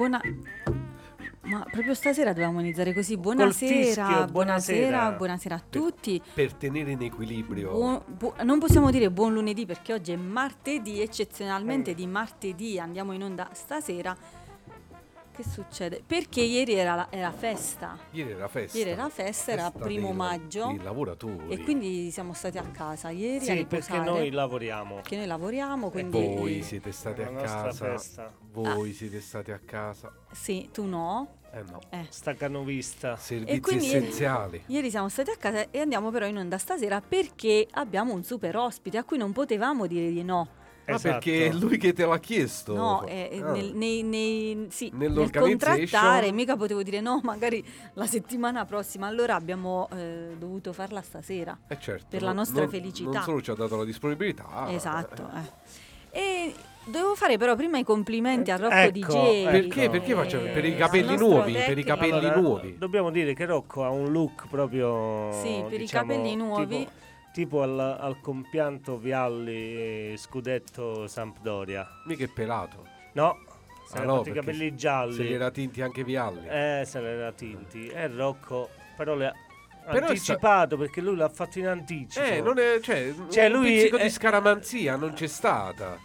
buona... Ma proprio stasera dovevamo iniziare così. Buonasera, fischio, buonasera, buonasera. buonasera a tutti. Per tenere in equilibrio. Buon- bu- non possiamo dire buon lunedì perché oggi è martedì, eccezionalmente di martedì andiamo in onda stasera. Che succede? Perché ieri era, la- era festa Ieri era festa. Ieri era festa, era primo dei- maggio. dei lavoratori. e quindi siamo stati a casa ieri a Sì, perché riposare. noi lavoriamo. Perché noi lavoriamo, E quindi voi siete stati La a casa. festa. Voi siete stati a casa. sì, tu no. Eh no. Eh. Staccano vista. Servizi quindi- essenziali. Ieri siamo stati a casa e andiamo però in onda stasera perché abbiamo un super ospite a cui non potevamo dire di no. Ma Esatto. perché è lui che te l'ha chiesto. No, eh, eh, Ah. nel, nei, nei- sì, nel contrattare mica potevo dire no, magari la settimana prossima. Allora abbiamo eh, dovuto farla stasera. Eh certo, per la nostra non- felicità. Non solo ci ha dato la disponibilità. esatto. eh. E dovevo fare però prima i complimenti a Rocco Ecco, DJ. ecco. Perché? Perché facciamo? Per i capelli nuovi, per i capelli Allora, nuovi. Dobbiamo dire che Rocco ha un look proprio. Sì, per i diciamo, capelli nuovi. Tipo, tipo al, al compianto Vialli Scudetto Sampdoria. Mica è pelato. No, se Ah, no, i capelli Se gialli. li era tinti anche Vialli. Eh, se ne era tinti. E Rocco, però le ha Però anticipato perché lui l'ha fatto in anticipo. Eh, non è. Cioè, Cioè, un lui pizzico è- di scaramanzia non c'è stata.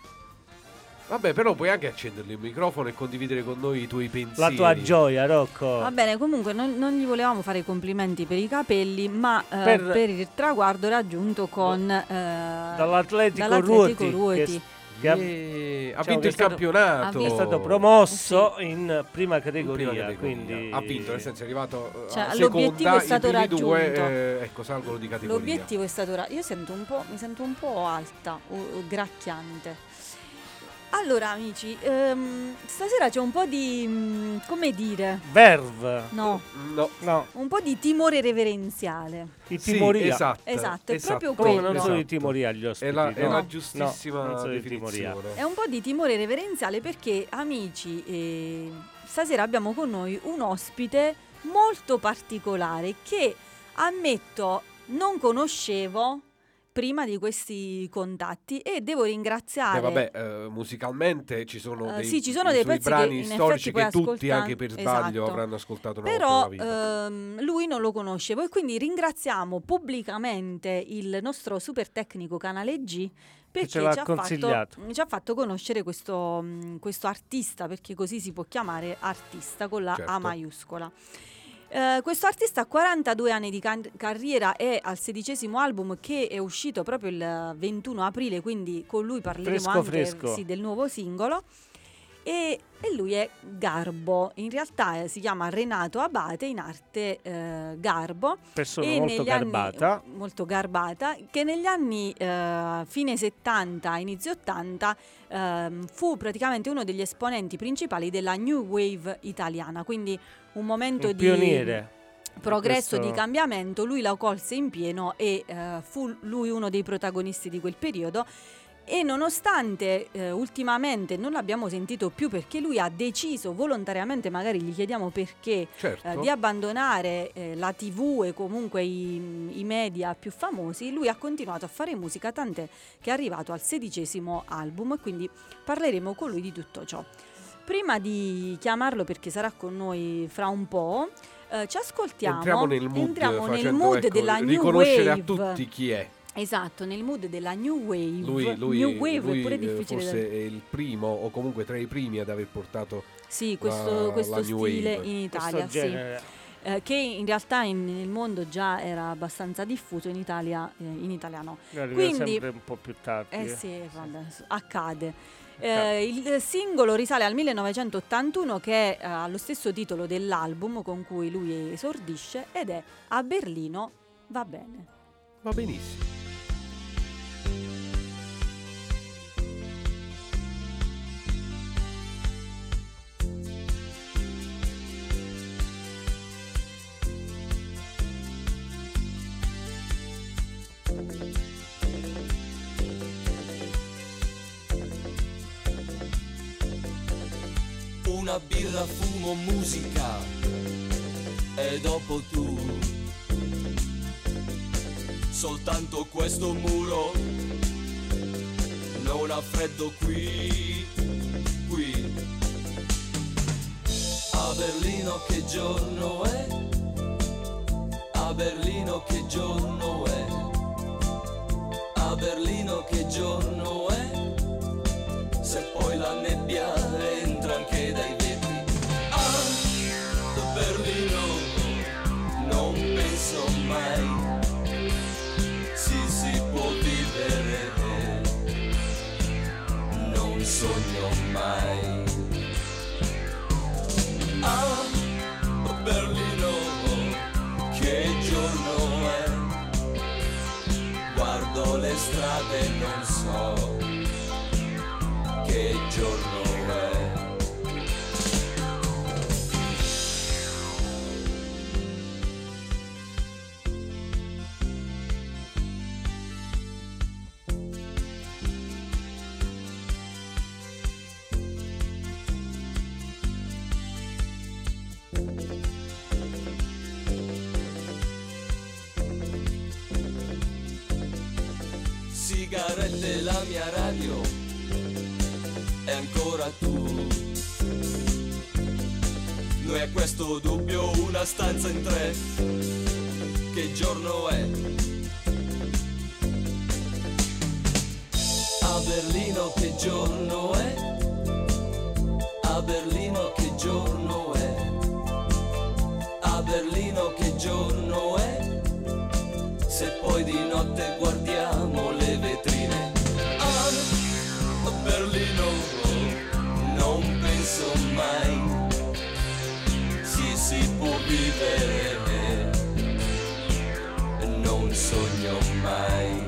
Vabbè, però puoi anche accenderli il microfono e condividere con noi i tuoi La pensieri. tua gioia, Rocco. Va bene, comunque non, non gli volevamo fare i complimenti per i capelli, ma eh, Per- per, il traguardo raggiunto con eh, Dall'Atletico, dall'Atletico Ruoti, Ruoti. Che, che ha, ha Diciamo vinto il stato- campionato. è stato promosso Sì. in prima In categoria. prima categoria. Quindi ha vinto, nel senso è arrivato eh, Cioè, a l'obiettivo seconda, è stato primi due, raggiunto. eh, ecco, salgono di categoria. L'obiettivo è stato ra- Io sento un po', mi sento un po' alta, o, o gracchiante. Allora, amici, ehm, stasera c'è un po' di. mm, come dire? Verve. No, No. No, un po' di timore reverenziale. i Sì, Timoria. esatto, Esatto, è proprio Comunque quello. non sono i esatto. Timoria gli ospiti. È la, è no? la No. giustissima No, non sono i Timoria. definizione. È un po' di timore reverenziale perché, amici, eh, stasera abbiamo con noi un ospite molto particolare che ammetto non conoscevo prima di questi contatti e devo ringraziare. Beh, vabbè, eh, musicalmente ci sono Eh, dei, sì, ci sono dei pezzi che brani in storici che tutti, anche per sbaglio, Esatto. avranno ascoltato una Però volta nella vita. ehm, lui non lo conoscevo e quindi ringraziamo pubblicamente il nostro super tecnico canale G perché ci, ha fatto, consigliato. ci ha fatto conoscere questo, mh, questo artista, perché così si può chiamare artista con la A Certo. maiuscola. Eh, questo artista ha 42 anni di can- carriera, è al sedicesimo album che è uscito proprio il 21 aprile, quindi con lui parleremo Fresco, anche fresco. sì, del nuovo singolo. E, e lui è Garbo, in realtà eh, si chiama Renato Abate, in arte eh, Garbo. Persona e molto negli anni- garbata. molto garbata, che negli anni eh, fine 70, inizio 80 ehm, fu praticamente uno degli esponenti principali della New Wave italiana, quindi un momento Un di pioniere. progresso Questo- di cambiamento, lui la colse in pieno e eh, fu lui uno dei protagonisti di quel periodo. E nonostante eh, ultimamente non l'abbiamo sentito più perché lui ha deciso volontariamente, magari gli chiediamo perché, Certo. eh, di abbandonare eh, la tv e comunque i, i media più famosi, lui ha continuato a fare musica, tant'è che è arrivato al sedicesimo album e quindi parleremo con lui di tutto ciò. Prima di chiamarlo perché sarà con noi fra un po', eh, ci ascoltiamo, Entriamo nel mood, entriamo nel mood ecco, della New riconoscere Wave. a tutti chi è. Esatto, nel mood della New Wave. Lui, lui, New Wave lui, è pure eh, difficile da forse è il primo o comunque tra i primi ad aver portato Sì, questo, la- questo la New stile Wave. in Italia, Questo sì. Eh, che in realtà in- nel mondo già era abbastanza diffuso, in Italia, eh, in Italia no. Quindi- sempre un po' più tardi. Eh sì, vabbè, s- accade. Eh, il singolo risale al 1981 che eh, ha lo stesso titolo dell'album con cui lui esordisce ed è A Berlino va bene. Va benissimo. Una birra, fumo, musica e dopo tu. Soltanto questo muro non ha freddo qui, qui. Berlino che giorno è? A Berlino che giorno è? A Berlino che giorno è? Se poi la nebbia sogno mai. A Berlino, che giorno è? Guardo le strade e non so che giorno questo dubbio una stanza in tre. Che giorno è? A Berlino che giorno è? A Berlino che giorno è? A Berlino che giorno è? Se poi di notte guardiamo le vetrine a Berlino non penso mai può vivere. Non sogno mai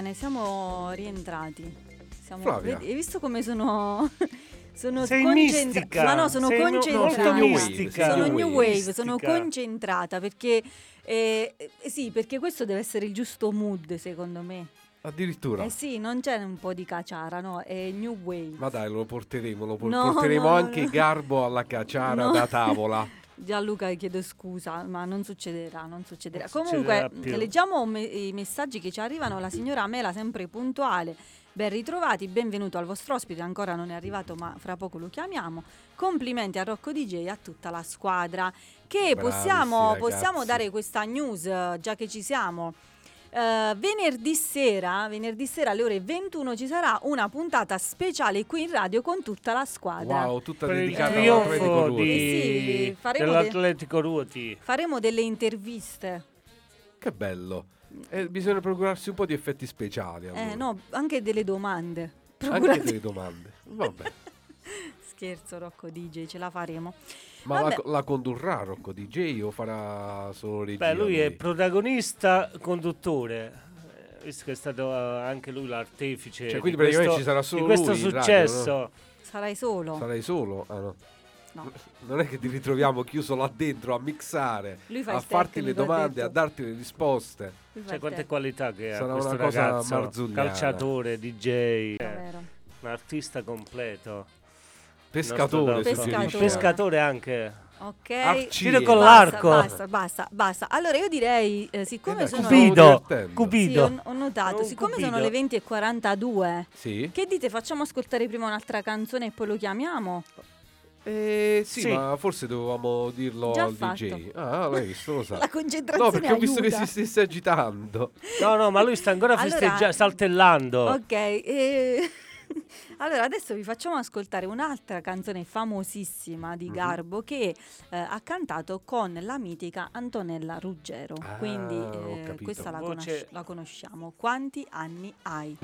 Bene, siamo rientrati. Siamo, Flavia. vedi- hai visto come sono sono Sei concentra- mistica. Ma no, sono Sei no- concentrata. molto mistica. Sono New wave. sono concentrata perché eh, sì, perché questo deve essere il giusto mood, secondo me. Addirittura. Eh sì, non c'è un po' di caciara, no, è new wave. Ma dai, lo porteremo, lo por- No, porteremo no, no, anche no. Garbo alla cacciara No. da tavola. Gianluca chiedo scusa, ma non succederà, non succederà. Non Comunque, succederà più. leggiamo me- i messaggi che ci arrivano. La signora Mela, sempre puntuale. Ben ritrovati, benvenuto al vostro ospite. Ancora non è arrivato, ma fra poco lo chiamiamo. Complimenti a Rocco DJ e a tutta la squadra. Che possiamo, possiamo dare questa news, eh, già che ci siamo. Eh, venerdì sera, venerdì sera alle ore 21 ci sarà una puntata speciale qui in radio con tutta la squadra. Wow, tutta Per dedicata all'Atletico trionfo Ruoti. di, Eh sì, dell'Atletico Ruoti. Faremo delle interviste. Che bello. Eh, bisogna procurarsi un po' di effetti speciali. Eh, allora. no, anche delle domande. Anche Procurate- delle domande. Vabbè. Scherzo, Rocco DJ, ce la faremo. Ma la, la condurrà Rocco DJ o farà solo regia? Beh, lui è protagonista, conduttore. eh, Visto che è stato eh, anche lui l'artefice Cioè, di quindi praticamente questo, ci sarà solo di questo lui in radio, successo. Sarai solo. Sarai solo? Ah, no. No. Non è che ti ritroviamo chiuso là dentro a mixare, a farti le ha domande, a darti le risposte. Cioè, quante te- qualità che Sarà ha questo una cosa ragazzo. marzulliana. Calciatore, DJ, eh, un artista completo. Pescatore, Pescatore. Pescatore anche. Ok. Arci- Tiro con l'arco. Basta, basta, basta. Allora io direi, eh, siccome Eh, sono... Cupido. Cupido. Sì, Cupido. ho, ho notato, Un siccome Cupido. sono le 20.42, Sì. che dite facciamo ascoltare prima un'altra canzone e poi lo chiamiamo? Eh, sì, Sì. ma forse dovevamo dirlo Già al fatto. DJ. Ah, l'hai visto, lo sa. La concentrazione No, perché ho visto che si stesse agitando. No, no, ma lui sta ancora Allora- festeggiando, saltellando. Ok, e- allora adesso vi facciamo ascoltare un'altra canzone famosissima Mhm. di Garbo che eh, ha cantato con la mitica Antonella Ruggero. Ah, Quindi eh, questa la, Voce- conosci- la conosciamo. Quanti anni hai?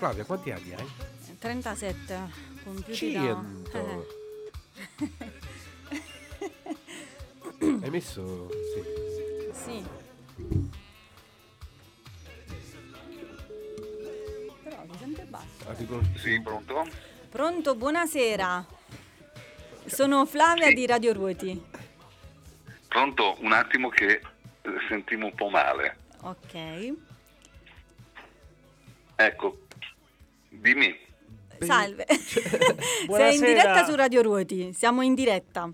Flavia, quanti anni hai? 37, compiuti da... Cento. Hai messo? Sì. Sì. Però si sente basso. Ah, dico- Sì, pronto? Pronto, buonasera. Sono Flavia di Radio Ruoti. Pronto? Un attimo che eh, sentiamo un po' male. Ok. Ecco, dimmi. Salve. Sei in diretta su Radio Ruoti. Siamo in diretta.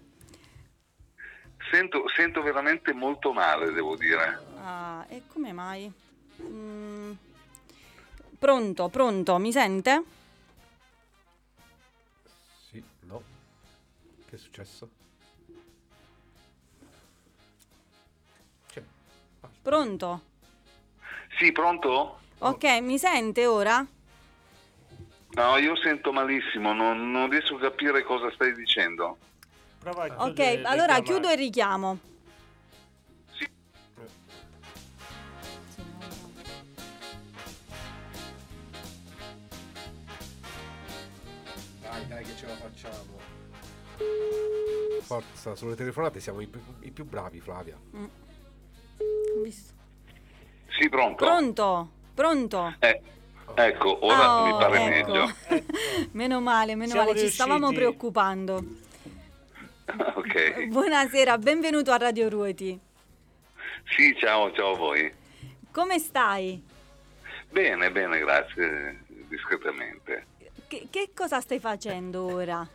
Sento, sento veramente molto male, devo dire. Ah, e come mai? Mm. Pronto, pronto, mi sente? Sì, no. Che è successo? Cioè, Pronto? Sì, pronto? Ok, mi sente ora? No, io sento malissimo, non, non riesco a capire cosa stai dicendo. Prova a Ok, chiudere- allora richiamare. chiudo il richiamo. Sì. Dai, dai, che ce la facciamo. forza sulle telefonate siamo i più, i più bravi, Flavia. Ho visto. Sì, pronto? Pronto? Pronto? Eh, ecco, ora Oh, mi pare ecco. meglio. meno male, meno Siamo male, ci stavamo riusciti. preoccupando. ok. Buonasera, benvenuto a Radio Ruoti. Sì, ciao, ciao a voi. Come stai? Bene, bene, grazie, discretamente. Che, che cosa stai facendo ora?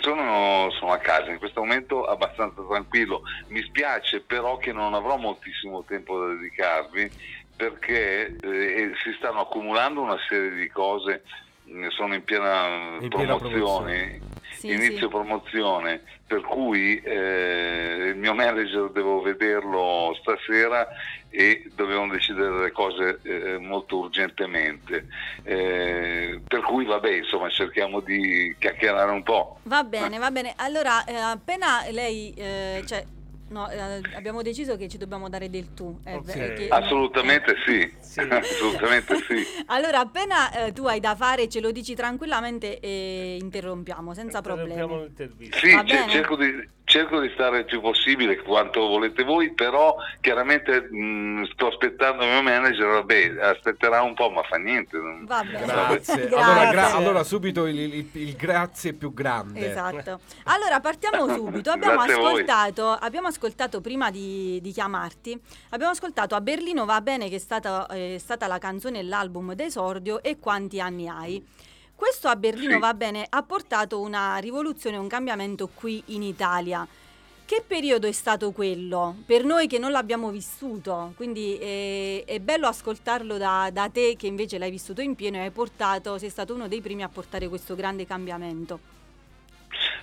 Sono, sono a casa, in questo momento abbastanza tranquillo. Mi spiace però che non avrò moltissimo tempo da dedicarvi perché eh, si stanno accumulando una serie di cose, mm, sono in piena, In piena promozione, Sì, inizio sì. promozione, per cui eh, il mio manager devo vederlo stasera e dobbiamo decidere le cose eh, molto urgentemente. Eh, per cui vabbè, insomma, cerchiamo di chiacchierare un po'. Va bene, va bene. Allora, eh, appena lei, eh, cioè, no, eh, abbiamo deciso che ci dobbiamo dare del tu. eh, Ok. perché- Assolutamente sì, Sì. assolutamente sì. Allora, appena eh, tu hai da fare, ce lo dici tranquillamente e interrompiamo senza Interrompiamo problemi. l'intervista. Sì, ce- bene? cerco, di, cerco di stare il più possibile quanto volete voi, però chiaramente mh, sto aspettando il mio manager, vabbè, aspetterà un po', ma fa niente. non- Va bene. Grazie. Grazie. Allora, gra- allora subito il, il- il grazie più grande. Esatto. Allora partiamo subito. Abbiamo ascoltato, abbiamo ascoltato prima di, di chiamarti, abbiamo ascoltato a Berlino va bene che è stata, è stata la canzone e l'album d'esordio e quanti anni hai. Questo a Berlino Sì. va bene ha portato una rivoluzione, un cambiamento qui in Italia. Che periodo è stato quello? Per noi che non l'abbiamo vissuto, quindi eh, è bello ascoltarlo da, da te che invece l'hai vissuto in pieno e hai portato, sei stato uno dei primi a portare questo grande cambiamento.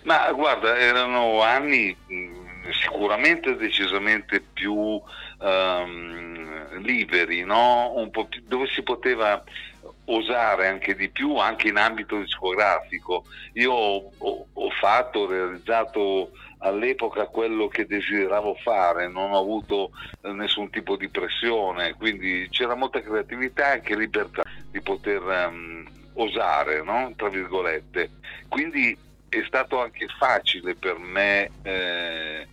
Ma guarda, erano anni mh, sicuramente decisamente più ehm, liberi, no? Un po' più- dove si poteva osare anche di più anche in ambito discografico. Io ho, ho- fatto, ho realizzato all'epoca quello che desideravo fare, non ho avuto eh, nessun tipo di pressione, quindi c'era molta creatività e anche libertà di poter ehm, osare, no? tra virgolette. Quindi è stato anche facile per me eh,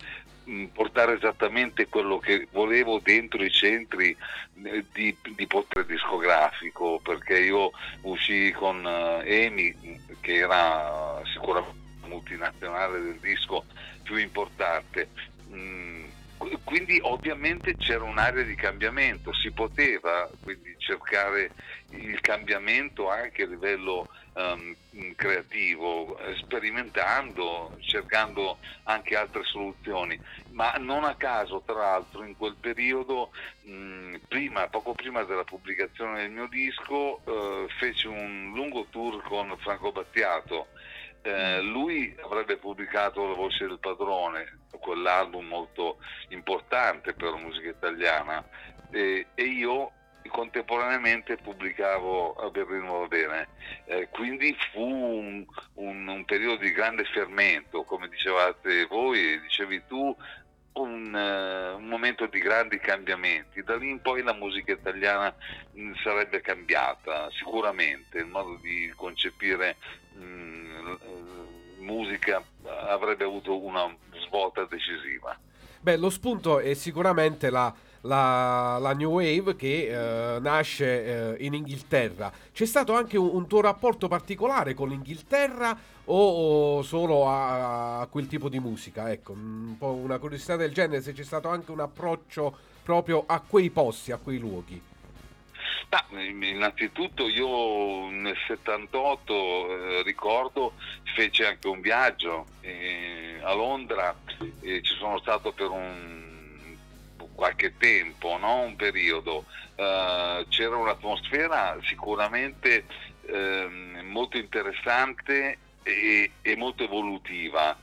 portare esattamente quello che volevo dentro i centri eh, di, di potere discografico, perché io uscii con eh, EMI, che era sicuramente multinazionale del disco più importante. Mm, qu- quindi ovviamente c'era un'area di cambiamento, si poteva quindi cercare il cambiamento anche a livello ehm, creativo, sperimentando, cercando anche altre soluzioni, ma non a caso tra l'altro in quel periodo, mh, prima, poco prima della pubblicazione del mio disco, eh, feci un lungo tour con Franco Battiato. Eh, lui avrebbe pubblicato La voce del padrone, quell'album molto importante per la musica italiana, e, e io contemporaneamente pubblicavo a Berlino va bene. Eh, quindi fu un, un- un periodo di grande fermento, come dicevate voi dicevi tu, un, eh, un momento di grandi cambiamenti. Da lì in poi la musica italiana mh, sarebbe cambiata sicuramente, il modo di concepire mh, eh, musica avrebbe avuto una svolta decisiva. Beh, lo spunto è sicuramente la, la- la New Wave che eh, nasce eh, in Inghilterra. C'è stato anche un, un tuo rapporto particolare con l'Inghilterra o, o solo a, a quel tipo di musica? Ecco, un po' una curiosità del genere, se c'è stato anche un approccio proprio a quei posti, a quei luoghi. Ma, innanzitutto io nel 78 eh, ricordo fece anche un viaggio eh, a Londra e ci sono stato per un qualche tempo, no? un periodo. Eh, c'era un'atmosfera sicuramente ehm, molto interessante e, e molto evolutiva.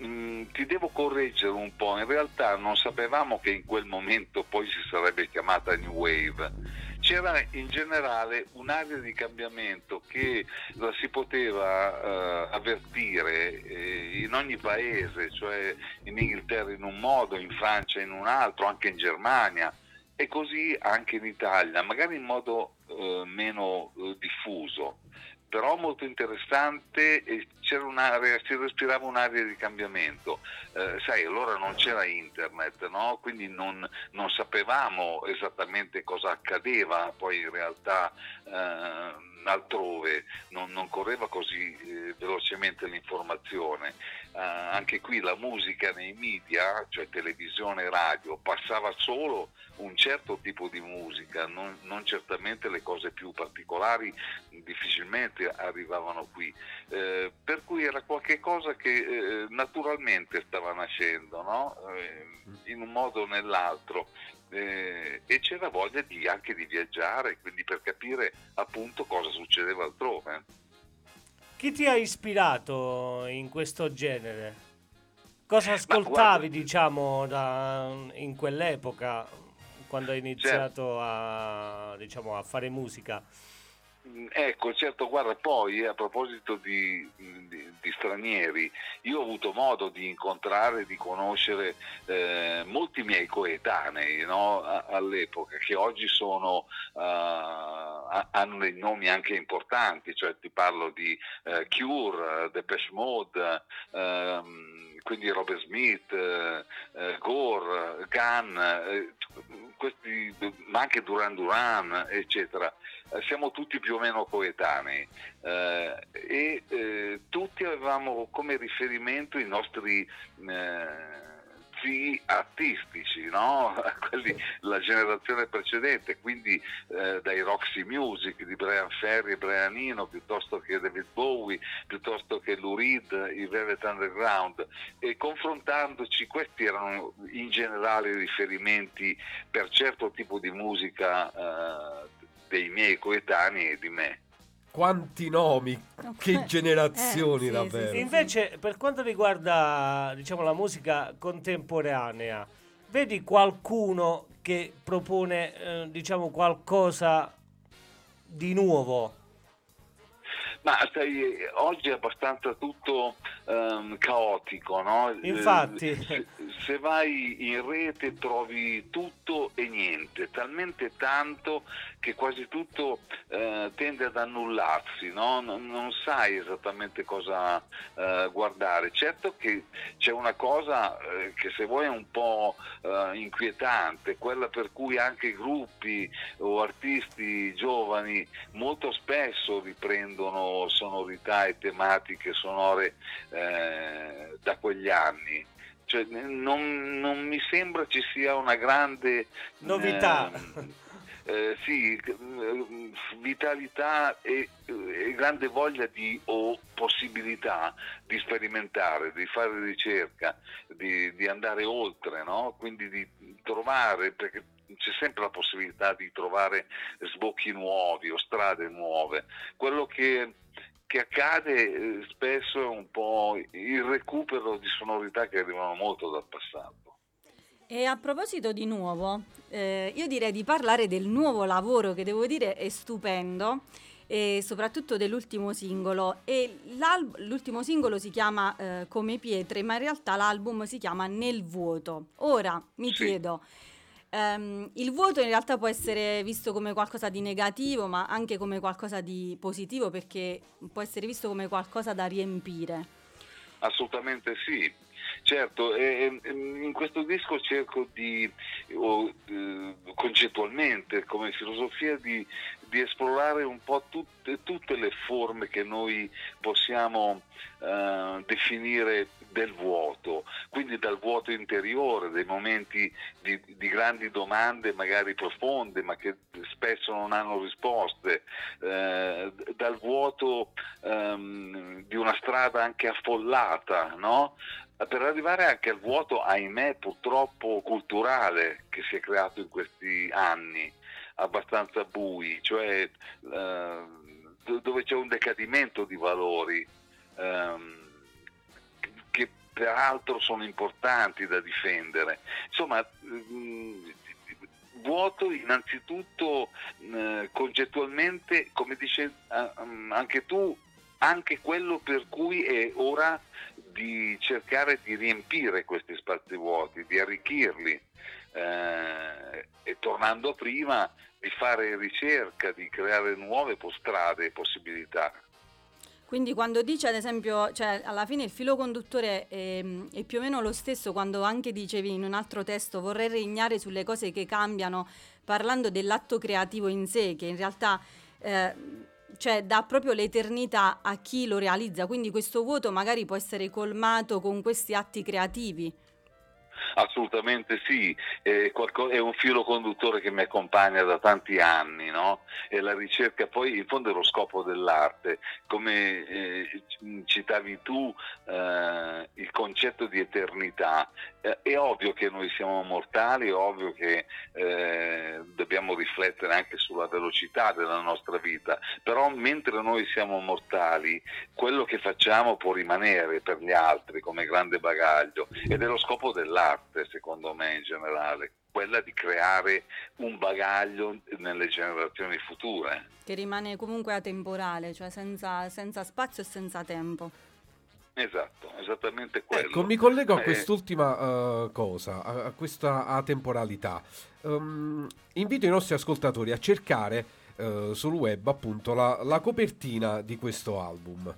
Mm, ti devo correggere un po', in realtà non sapevamo che in quel momento poi si sarebbe chiamata New Wave. C'era in generale un'area di cambiamento che la si poteva eh, avvertire eh, in ogni paese, cioè in Inghilterra in un modo, in Francia in un altro, anche in Germania e così anche in Italia, magari in modo eh, meno eh, diffuso, però molto interessante e si respirava un'area di cambiamento. Eh, sai, allora non c'era internet, no? quindi non, non sapevamo esattamente cosa accadeva poi in realtà eh, altrove, non, non correva così eh, velocemente l'informazione. Eh, anche qui la musica nei media, cioè televisione e radio, passava solo un certo tipo di musica, non, non certamente le cose più particolari difficilmente arrivavano qui. Eh, per cui era qualcosa che eh, naturalmente stava nascendo, no? Eh, in un modo o nell'altro. Eh, e c'era voglia di, anche di viaggiare, quindi per capire appunto cosa succedeva altrove. Chi ti ha ispirato in questo genere? Cosa guarda- ascoltavi, diciamo, da- in quell'epoca, quando hai iniziato Certo. a, diciamo, a fare musica? Mm, Ecco, certo, guarda, poi a proposito di, di- di stranieri, io ho avuto modo di incontrare, di conoscere eh, molti miei coetanei no, all'epoca, che oggi sono, eh, hanno dei nomi anche importanti, cioè ti parlo di eh, Cure, eh, Depeche Mode, ehm, quindi Robert Smith, eh, eh, Gore, Gunn, eh, questi, ma anche Duran Duran, eccetera. Eh, siamo tutti più o meno coetanei e tutti avevamo come riferimento i nostri zii artistici, no? Quelli, la generazione precedente, quindi eh, dai Roxy Music di Brian Ferry e Brian Eno, piuttosto che David Bowie, piuttosto che Lou Reed, i Velvet Underground e confrontandoci questi erano in generale riferimenti per certo tipo di musica eh, dei miei coetanei e di me. Quanti nomi, che generazioni Eh, sì, davvero. sì, sì. Invece, per quanto riguarda, diciamo, la musica contemporanea, vedi qualcuno che propone, eh, diciamo, qualcosa di nuovo? Ma sai, eh, oggi è abbastanza tutto ehm, caotico, no? Eh, Infatti. Se, se vai in rete trovi tutto e niente, talmente tanto che quasi tutto eh, tende ad annullarsi, no? non, non sai esattamente cosa eh, guardare. Certo che c'è una cosa eh, che se vuoi è un po' eh, inquietante, quella per cui anche gruppi o artisti giovani molto spesso riprendono sonorità e tematiche sonore eh, da quegli anni. Cioè, non, non mi sembra ci sia una grande Novità. Eh, sì, eh, vitalità e, e grande voglia di o possibilità di sperimentare, di fare ricerca, di, di andare oltre, no? quindi di trovare, perché c'è sempre la possibilità di trovare sbocchi nuovi o strade nuove. Quello che, che accade eh, spesso è un po' il recupero di sonorità che arrivano molto dal passato. E a proposito di nuovo, eh, io direi di parlare del nuovo lavoro che devo dire è stupendo e soprattutto dell'ultimo singolo. E l'ultimo singolo si chiama eh, Come pietre, ma in realtà l'album si chiama Nel vuoto. Ora mi Sì. chiedo, ehm, il vuoto in realtà può essere visto come qualcosa di negativo, ma anche come qualcosa di positivo perché può essere visto come qualcosa da riempire. Assolutamente sì. Certo, e- e- in questo disco cerco di, o, eh, concettualmente, come filosofia, di, di esplorare un po' tutte, tutte le forme che noi possiamo eh, definire del vuoto, quindi dal vuoto interiore, dei momenti di, di grandi domande magari profonde ma che spesso non hanno risposte, eh, dal vuoto ehm, di una strada anche affollata, no? Per arrivare anche al vuoto, ahimè, purtroppo culturale che si è creato in questi anni, abbastanza bui, cioè eh, do- dove c'è un decadimento di valori ehm, che peraltro sono importanti da difendere. Insomma, mm, vuoto innanzitutto eh, concettualmente, come dice eh, anche tu, anche quello per cui è ora di cercare di riempire questi spazi vuoti, di arricchirli eh, e tornando a prima di fare ricerca, di creare nuove strade e possibilità. Quindi quando dice ad esempio, cioè alla fine il filo conduttore è, è più o meno lo stesso quando anche dicevi in un altro testo vorrei regnare sulle cose che cambiano, parlando dell'atto creativo in sé, che in realtà eh, cioè, dà proprio l'eternità a chi lo realizza, quindi questo vuoto magari può essere colmato con questi atti creativi. Assolutamente sì, è, un filo conduttore che mi accompagna da tanti anni, no? È la ricerca, poi in fondo è lo scopo dell'arte, come eh, citavi tu eh, il concetto di eternità. Eh, è ovvio che noi siamo mortali, è ovvio che eh, dobbiamo riflettere anche sulla velocità della nostra vita, però mentre noi siamo mortali, quello che facciamo può rimanere per gli altri come grande bagaglio ed è lo scopo dell'arte, secondo me in generale, quella di creare un bagaglio nelle generazioni future. Che rimane comunque atemporale, cioè senza, senza spazio e senza tempo. Esatto, esattamente quello. Ecco, mi collego a Eh, quest'ultima eh, cosa, a, a questa atemporalità. Ehm, invito i nostri ascoltatori a cercare eh, sul web appunto la, la copertina di questo album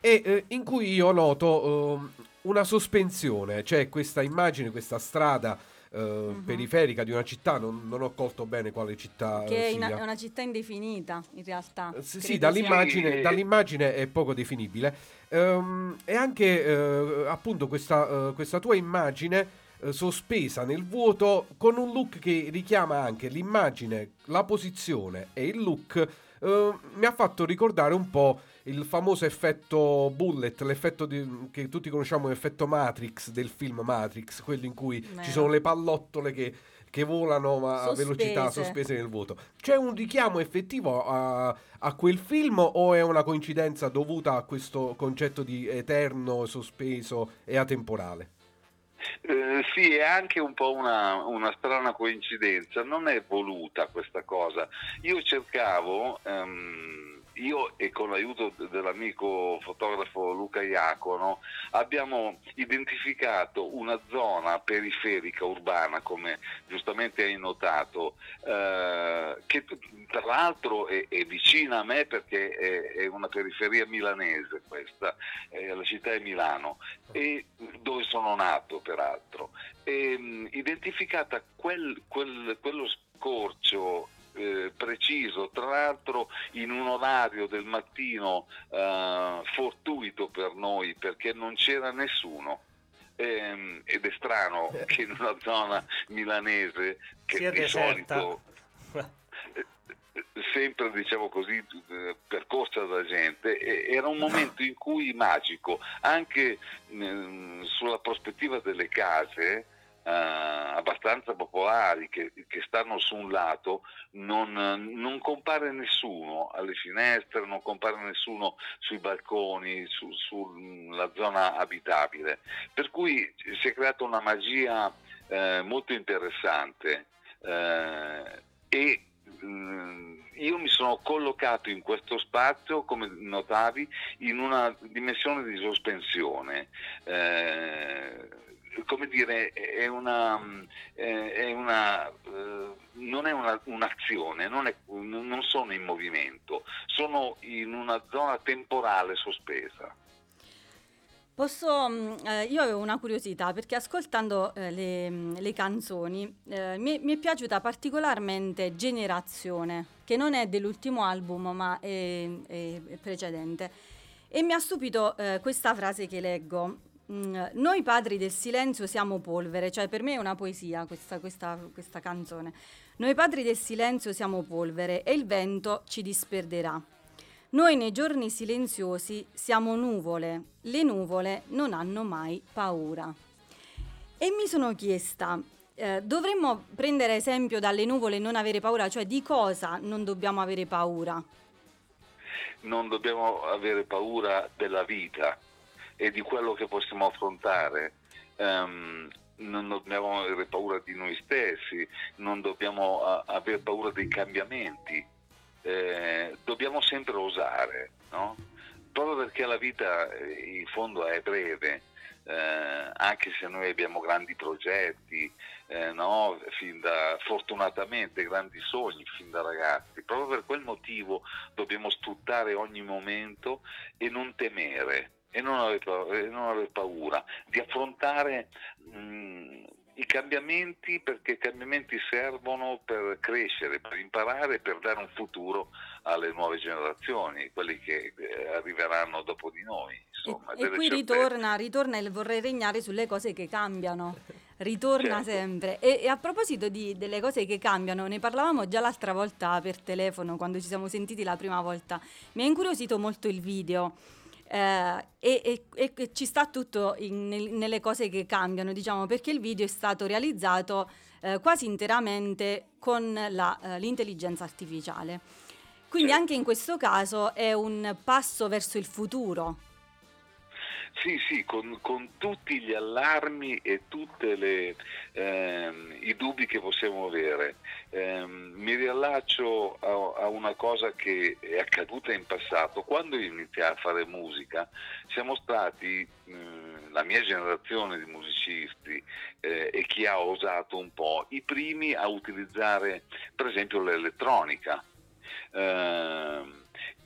e eh, in cui io noto ehm, una sospensione, c'è questa immagine, questa strada eh, periferica di una città, non, non ho colto bene quale città Che è, eh, in- sia. è una città indefinita in realtà. Eh, Sì, dall'immagine, Sì. dall'immagine è poco definibile. Ehm, e anche eh, appunto questa, eh, questa tua immagine eh, sospesa nel vuoto con un look che richiama anche l'immagine, la posizione e il look. Eh, mi ha fatto ricordare un po' il famoso effetto bullet, l'effetto di- che tutti conosciamo, l'effetto Matrix del film Matrix, quello in cui Vero. ci sono le pallottole che, che volano a velocità Sospese. sospese nel vuoto. C'è un richiamo effettivo a, a quel film o è una coincidenza dovuta a questo concetto di eterno, sospeso e atemporale? Eh, sì, è anche un po' una, una strana coincidenza, non è voluta questa cosa. Io cercavo, ehm, io e con l'aiuto dell'amico fotografo Luca Iacono, abbiamo identificato una zona periferica urbana, come giustamente hai notato, eh, che tra l'altro è, è vicina a me perché è, è una periferia milanese questa, eh, la città è Milano e dove sono nato peraltro, e, mh, identificata quel- quel- quello scorcio eh, preciso, tra l'altro in un orario del mattino eh, fortuito per noi perché non c'era nessuno. Ehm, ed è strano che in una zona milanese che Sia di deserta. solito eh, sempre diciamo così eh, percorsa da gente era un momento in cui magico anche mm, sulla prospettiva delle case eh, abbastanza popolari che, che stanno su un lato non, non compare nessuno alle finestre non compare nessuno sui balconi su- sulla zona abitabile per cui si è creata una magia eh, molto interessante eh, e mm, io mi sono collocato in questo spazio, come notavi, in una dimensione di sospensione. Eh, come dire, è una, mm, è una, eh, non è una- un'azione, non, è- non sono in movimento, sono in una zona temporale sospesa. Posso, mh, eh, io avevo una curiosità perché ascoltando eh, le, mh, le canzoni eh, mi, mi è piaciuta particolarmente Generazione, che non è dell'ultimo album ma è- è precedente. E mi ha stupito eh, questa frase che leggo. Mm, Noi padri del silenzio siamo polvere, cioè per me è una poesia questa, questa- questa canzone. Noi padri del silenzio siamo polvere e il vento ci disperderà. Noi nei giorni silenziosi siamo nuvole, le nuvole non hanno mai paura. E mi sono chiesta, eh, dovremmo prendere esempio dalle nuvole e non avere paura, cioè di cosa non dobbiamo avere paura? non dobbiamo avere paura della vita e di quello che possiamo affrontare. Ehm, non dobbiamo avere paura di noi stessi, non dobbiamo ah, avere paura dei cambiamenti, Eh, dobbiamo sempre osare, no? proprio perché la vita eh, in fondo è breve. eh, anche se noi abbiamo grandi progetti, eh, no? da, fortunatamente grandi sogni fin da ragazzi, proprio per quel motivo dobbiamo sfruttare ogni momento e non temere e non aver, e non aver paura di affrontare mh, i cambiamenti perché i cambiamenti servono per crescere, per imparare, per dare un futuro alle nuove generazioni, quelli che eh, arriveranno dopo di noi. E, Insomma, e delle qui ritorna, ritorna il vorrei regnare sulle cose che cambiano. Ritorna Certo. sempre. E, e a proposito di- delle cose che cambiano, ne parlavamo già l'altra volta per telefono, quando ci siamo sentiti la prima volta. Mi ha incuriosito molto il video. Eh, e, e- e- ci sta tutto in- nel- nelle cose che cambiano, diciamo, perché il video è stato realizzato eh, quasi interamente con la, eh, l'intelligenza artificiale. Quindi Certo. anche in questo caso è un passo verso il futuro. Sì, sì, con, con tutti gli allarmi e tutti i dubbi che possiamo avere. Ehm, mi riallaccio a, a una cosa che è accaduta in passato. Quando io iniziai a fare musica, siamo stati, mh, la mia generazione di musicisti eh, e chi ha osato un po', i primi a utilizzare per esempio l'elettronica. Ehm,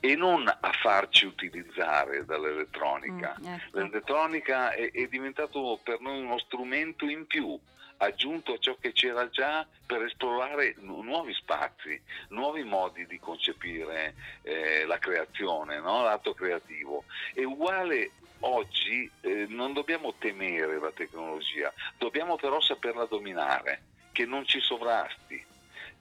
e non a farci utilizzare dall'elettronica. Mm, ecco. L'elettronica è, è diventato per noi uno strumento in più, aggiunto a ciò che c'era già per esplorare nu- nuovi spazi, nuovi modi di concepire eh, la creazione, no? l'atto creativo. È uguale oggi, eh, non dobbiamo temere la tecnologia, dobbiamo però saperla dominare, che non ci sovrasti.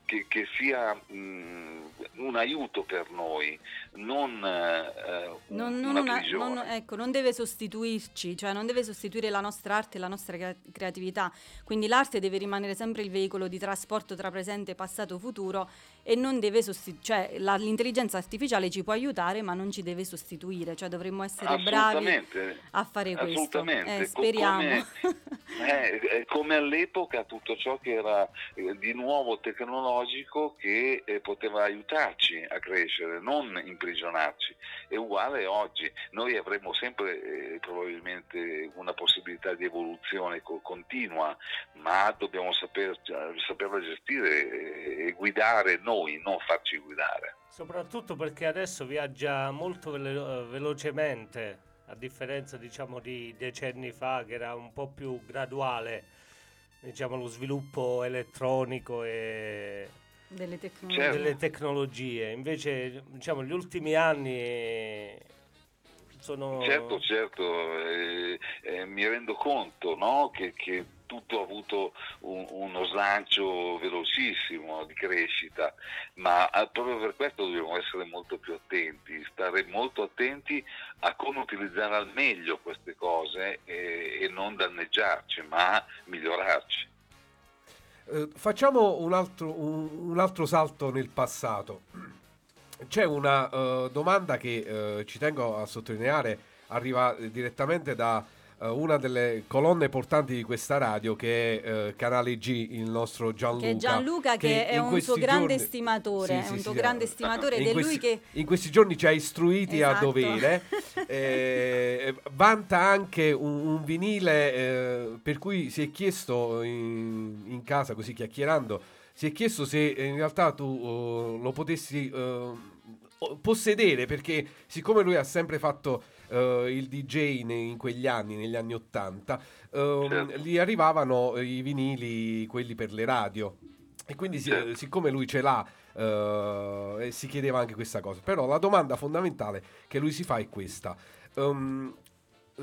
Che, che sia mh, un aiuto per noi, non, eh, Non, non una non- ecco, non deve sostituirci, cioè non deve sostituire la nostra arte e la nostra crea- creatività. Quindi l'arte deve rimanere sempre il veicolo di trasporto tra presente, passato, futuro e non deve sostituire, cioè la- l'intelligenza artificiale ci può aiutare ma non ci deve sostituire, cioè dovremmo essere bravi a fare questo. Assolutamente. Eh, speriamo. Come, eh, eh, come all'epoca tutto ciò che era eh, di nuovo tecnologico che eh, poteva aiutarci a crescere, non imprigionarci. È uguale oggi. Noi avremo sempre eh, probabilmente una possibilità di evoluzione co- continua, ma dobbiamo saper, saperla gestire eh, e guidare noi, non farci guidare. Soprattutto perché adesso viaggia molto velo- velocemente, a differenza diciamo di decenni fa che era un po' più graduale, diciamo lo sviluppo elettronico e delle tecnologie. Certo. delle tecnologie. Invece diciamo gli ultimi anni sono Certo, certo, eh, eh, mi rendo conto no, che, che tutto ha avuto un- uno slancio velocissimo di crescita, ma ah, proprio per questo dobbiamo essere molto più attenti, stare molto attenti a come utilizzare al meglio queste cose e, e non danneggiarci, ma migliorarci. Eh, facciamo un altro, un, un altro salto nel passato. C'è una eh, domanda che eh, ci tengo a sottolineare, arriva direttamente da una delle colonne portanti di questa radio che è eh, Canale G, il nostro Gianluca. Che è Gianluca che, è in un suo grande giorni- stimatore, Sì, è un sì, suo sì, grande eh, stimatore ed in è questi, lui che in questi giorni ci ha istruiti a Esatto. dovere. eh, vanta anche un, un vinile eh, per cui si è chiesto in, in casa, così chiacchierando, si è chiesto se in realtà tu eh, lo potessi eh, possedere perché siccome lui ha sempre fatto eh, il DJ ne- in quegli anni, negli anni 80, ehm, Certo. gli arrivavano i vinili, quelli per le radio. E quindi si- Certo. siccome lui ce l'ha e si chiedeva anche questa cosa. Però la domanda fondamentale che lui si fa è questa. Ehm,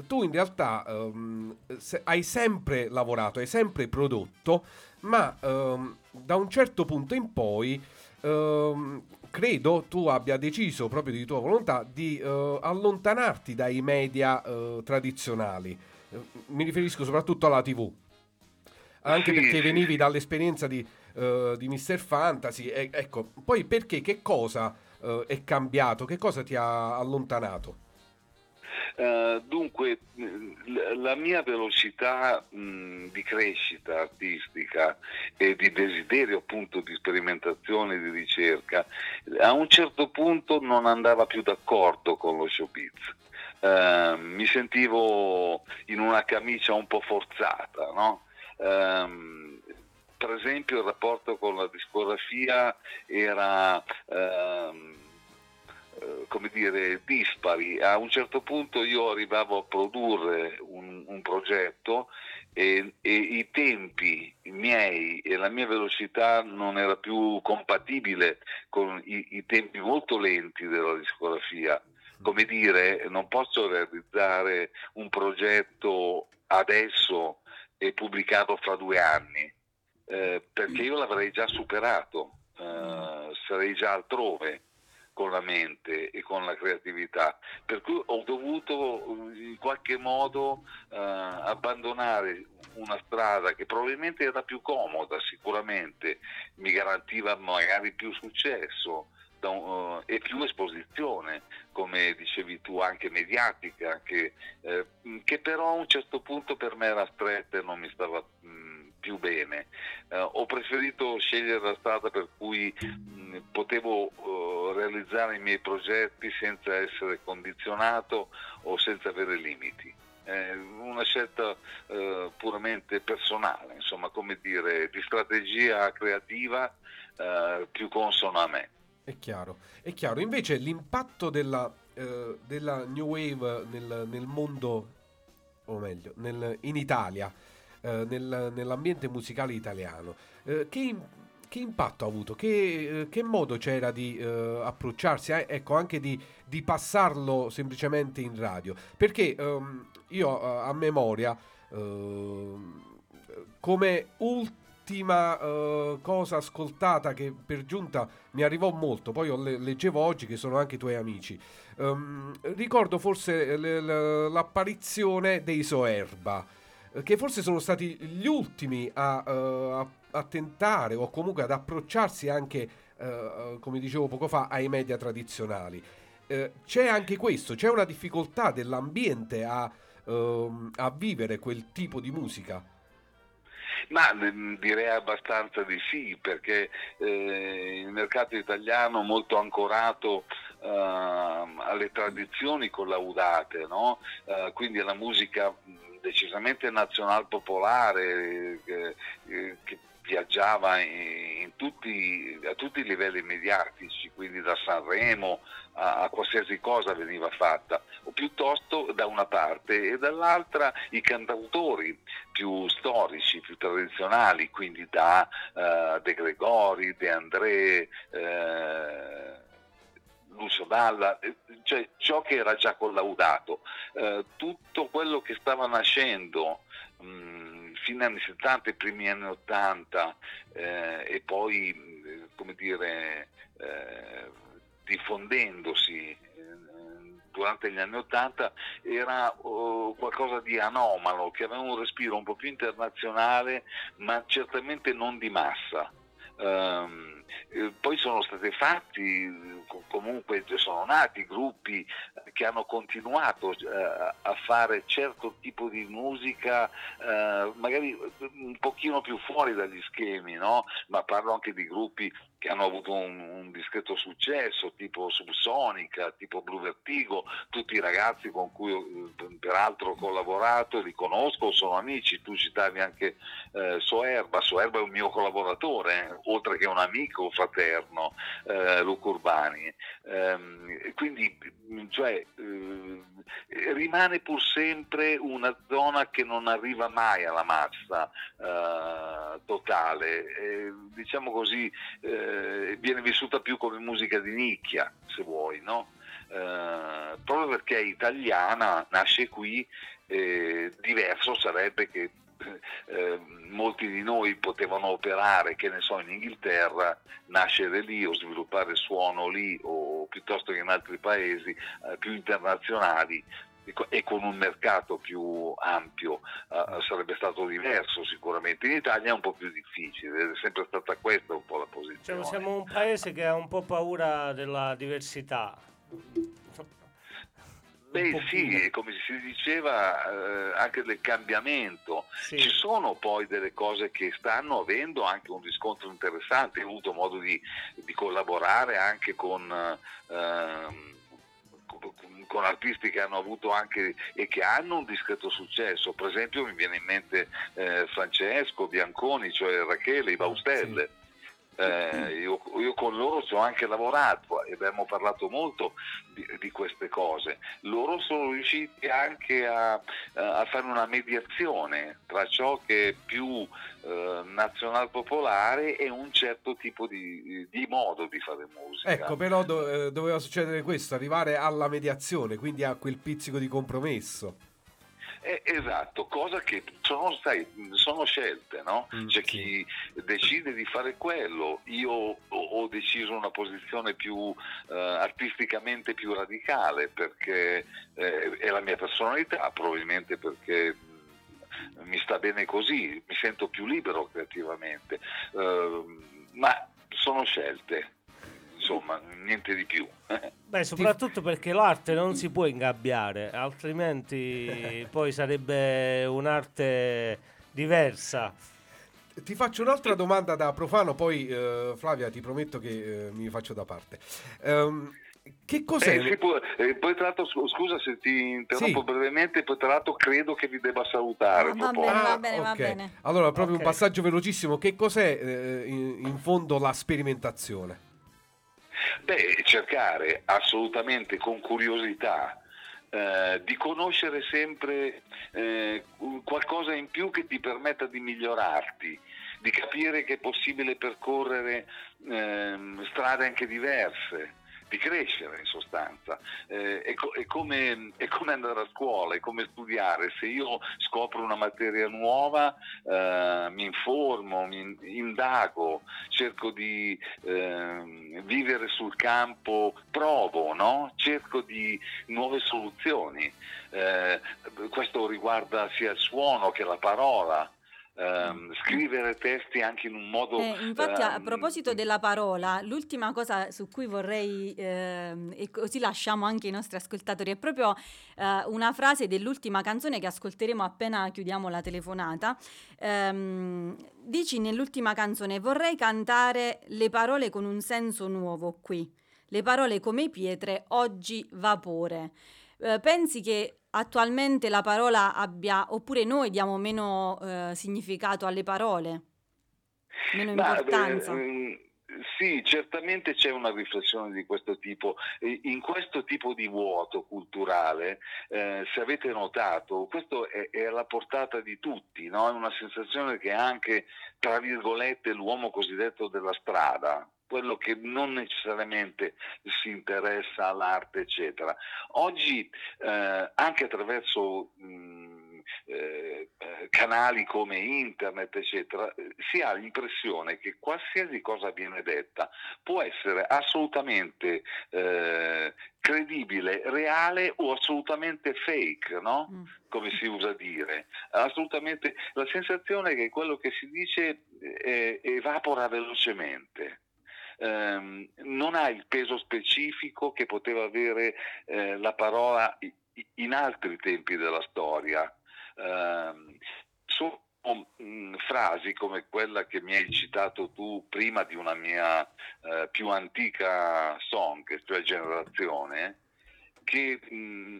tu in realtà ehm, se- hai sempre lavorato, hai sempre prodotto, ma ehm, da un certo punto in poi ehm, credo tu abbia deciso proprio di tua volontà di eh, allontanarti dai media eh, tradizionali. Eh, Mi riferisco soprattutto alla TV. Anche Sì, perché sì. venivi dall'esperienza di, eh, di Mr. Fantasy. e- ecco, poi perché, che cosa eh, è cambiato? Che cosa ti ha allontanato? Eh, dunque, mh, la mia velocità mh, di crescita artistica e di desiderio appunto di sperimentazione e di ricerca a un certo punto non andava più d'accordo con lo showbiz eh, mi sentivo in una camicia un po' forzata, no? Ehm, per esempio il rapporto con la discografia era ehm, eh, come dire dispari. A un certo punto io arrivavo a produrre un, un progetto e, e i tempi miei e la mia velocità non era più compatibile con i, i tempi molto lenti della discografia. Come dire, non posso realizzare un progetto adesso e pubblicarlo fra due anni, eh, perché io l'avrei già superato, eh, sarei già altrove con la mente e con la creatività, per cui ho dovuto in qualche modo eh, abbandonare una strada che probabilmente era più comoda, sicuramente mi garantiva magari più successo un- eh, e più esposizione, come dicevi tu, anche mediatica, che, eh, che però a un certo punto per me era stretta e non mi stava mh, più bene. Eh, ho preferito scegliere la strada per cui mh, potevo realizzare i miei progetti senza essere condizionato o senza avere limiti. È una scelta eh, puramente personale, insomma, come dire, di strategia creativa eh, più consona a me. È chiaro, è chiaro. Invece l'impatto della, eh, della New Wave nel, nel mondo, o meglio, nel- in Italia, eh, nel- nell'ambiente musicale italiano, eh, che, im- che impatto ha avuto? Che, eh, che modo c'era di eh, approcciarsi, eh, ecco, anche di, di passarlo semplicemente in radio? Perché ehm, io eh, a memoria, ehm, come ultima eh, cosa ascoltata che per giunta mi arrivò molto, poi le- leggevo oggi che sono anche i tuoi amici. Ehm, ricordo forse le- le- l'apparizione dei Soerba, che forse sono stati gli ultimi a, eh, a- a tentare o comunque ad approcciarsi anche, eh, come dicevo poco fa, ai media tradizionali. Eh, c'è anche questo, c'è una difficoltà dell'ambiente a, ehm, a vivere quel tipo di musica. Ma mm, direi abbastanza di sì, perché eh, il mercato italiano molto ancorato ehm, alle tradizioni collaudate, no? Eh, quindi alla musica mh, decisamente nazional popolare eh, eh, che viaggiava in, tutti, a tutti i livelli mediatici, quindi da Sanremo a, a qualsiasi cosa veniva fatta, o piuttosto da una parte e dall'altra i cantautori più storici, più tradizionali, quindi da eh, De Gregori, De André, eh, Lucio Dalla, eh, cioè ciò che era già collaudato, Eh, tutto quello che stava nascendo mh, fine anni 70 e primi anni 80 eh, e poi mh, come dire eh, diffondendosi eh, durante gli anni 80 era oh, qualcosa di anomalo che aveva un respiro un po' più internazionale ma certamente non di massa Eh, poi sono stati fatti, co- comunque sono nati gruppi che hanno continuato eh, a fare certo tipo di musica, eh, magari un pochino più fuori dagli schemi, no? ma parlo anche di gruppi che hanno avuto un, un discreto successo, tipo Subsonica, tipo Blue Vertigo, tutti i ragazzi con cui eh, peraltro ho collaborato li conosco, sono amici, tu citavi anche eh, Soerba, Soerba è un mio collaboratore, eh, oltre che un amico fraterno, eh, Luca Urbani. Ehm, quindi cioè, eh, rimane pur sempre una zona che non arriva mai alla massa eh, totale, Eh, diciamo così, eh, viene vissuta più come musica di nicchia, se vuoi, no? Eh, proprio perché è italiana, nasce qui, eh, diverso sarebbe che eh, molti di noi potevano operare, che ne so, in Inghilterra, nascere lì o sviluppare suono lì o piuttosto che in altri paesi eh, più internazionali e co- con un mercato più ampio eh, sarebbe stato diverso sicuramente. In Italia è un po' più difficile, è sempre stata questa un po' la posizione. Cioè, siamo un paese che ha un po' paura della diversità. Beh sì, come si diceva eh, anche del cambiamento. Sì. Ci sono poi delle cose che stanno avendo anche un riscontro interessante, ho avuto modo di, di collaborare anche con, ehm, con- artisti che hanno avuto anche e che hanno un discreto successo. Per esempio mi viene in mente eh, Francesco, Bianconi, cioè Rachele, i Baustelle. Eh, io, io con loro ci ho anche lavorato e abbiamo parlato molto di, di queste cose. Loro sono riusciti anche a, a fare una mediazione tra ciò che è più eh, nazional popolare e un certo tipo di, di modo di fare musica. Ecco, però do- eh, doveva succedere questo, arrivare alla mediazione, quindi a quel pizzico di compromesso. Eh, esatto, cosa che sono, sai, sono scelte, no? Mm, C'è chi decide di fare quello, io ho, deciso una posizione più eh, artisticamente più radicale perché eh, è la mia personalità, probabilmente perché mh, mi sta bene così, mi sento più libero creativamente, Ehm, ma sono scelte, insomma, niente di più. Beh, soprattutto perché l'arte non si può ingabbiare, altrimenti poi sarebbe un'arte diversa. Ti faccio un'altra domanda da profano, poi eh, Flavia ti prometto che eh, mi faccio da parte. Ehm, che cos'è? Eh, sì, poi, eh, poi tra l'altro, scu- scusa se ti interrompo Sì. brevemente, poi tra l'altro credo che vi debba salutare. Ah, va bene, va bene, va ok. bene. Allora, proprio Ok. un passaggio velocissimo. Che cos'è eh, in, in fondo la sperimentazione? Beh, cercare assolutamente con curiosità eh, di conoscere sempre eh, qualcosa in più che ti permetta di migliorarti, di capire che è possibile percorrere ehm, strade anche diverse, di crescere in sostanza. Eh, è, co- è come, è come andare a scuola, è come studiare. Se io scopro una materia nuova, eh, mi informo, mi indago, cerco di ehm, vivere sul campo, provo, no? cerco di nuove soluzioni. Eh, questo riguarda sia il suono che la parola. Ehm, scrivere testi anche in un modo Eh, infatti, a ehm, proposito della parola, l'ultima cosa su cui vorrei, ehm, e così lasciamo anche i nostri ascoltatori, è proprio eh, una frase dell'ultima canzone che ascolteremo appena chiudiamo la telefonata. Ehm, dici nell'ultima canzone: Vorrei cantare le parole con un senso nuovo qui. Le parole come pietre, oggi vapore. Eh, pensi che attualmente la parola abbia, oppure noi diamo meno eh, significato alle parole? Meno Ma, importanza? eh, sì, certamente c'è una riflessione di questo tipo. In questo tipo di vuoto culturale, eh, se avete notato, questo è, è alla portata di tutti, no? è una sensazione che anche, tra virgolette, l'uomo cosiddetto della strada, quello che non necessariamente si interessa all'arte, eccetera. Oggi, eh, anche attraverso mh, eh, eh, canali come internet, eccetera, si ha l'impressione che qualsiasi cosa viene detta può essere assolutamente eh, credibile, reale o assolutamente fake, no? Mm. come si usa dire. Assolutamente la sensazione è che quello che si dice eh, evapora velocemente. Ehm, non ha il peso specifico che poteva avere eh, la parola in altri tempi della storia. Sono mh, frasi come quella che mi hai citato tu prima di una mia eh, più antica song, cioè generazione, che mh,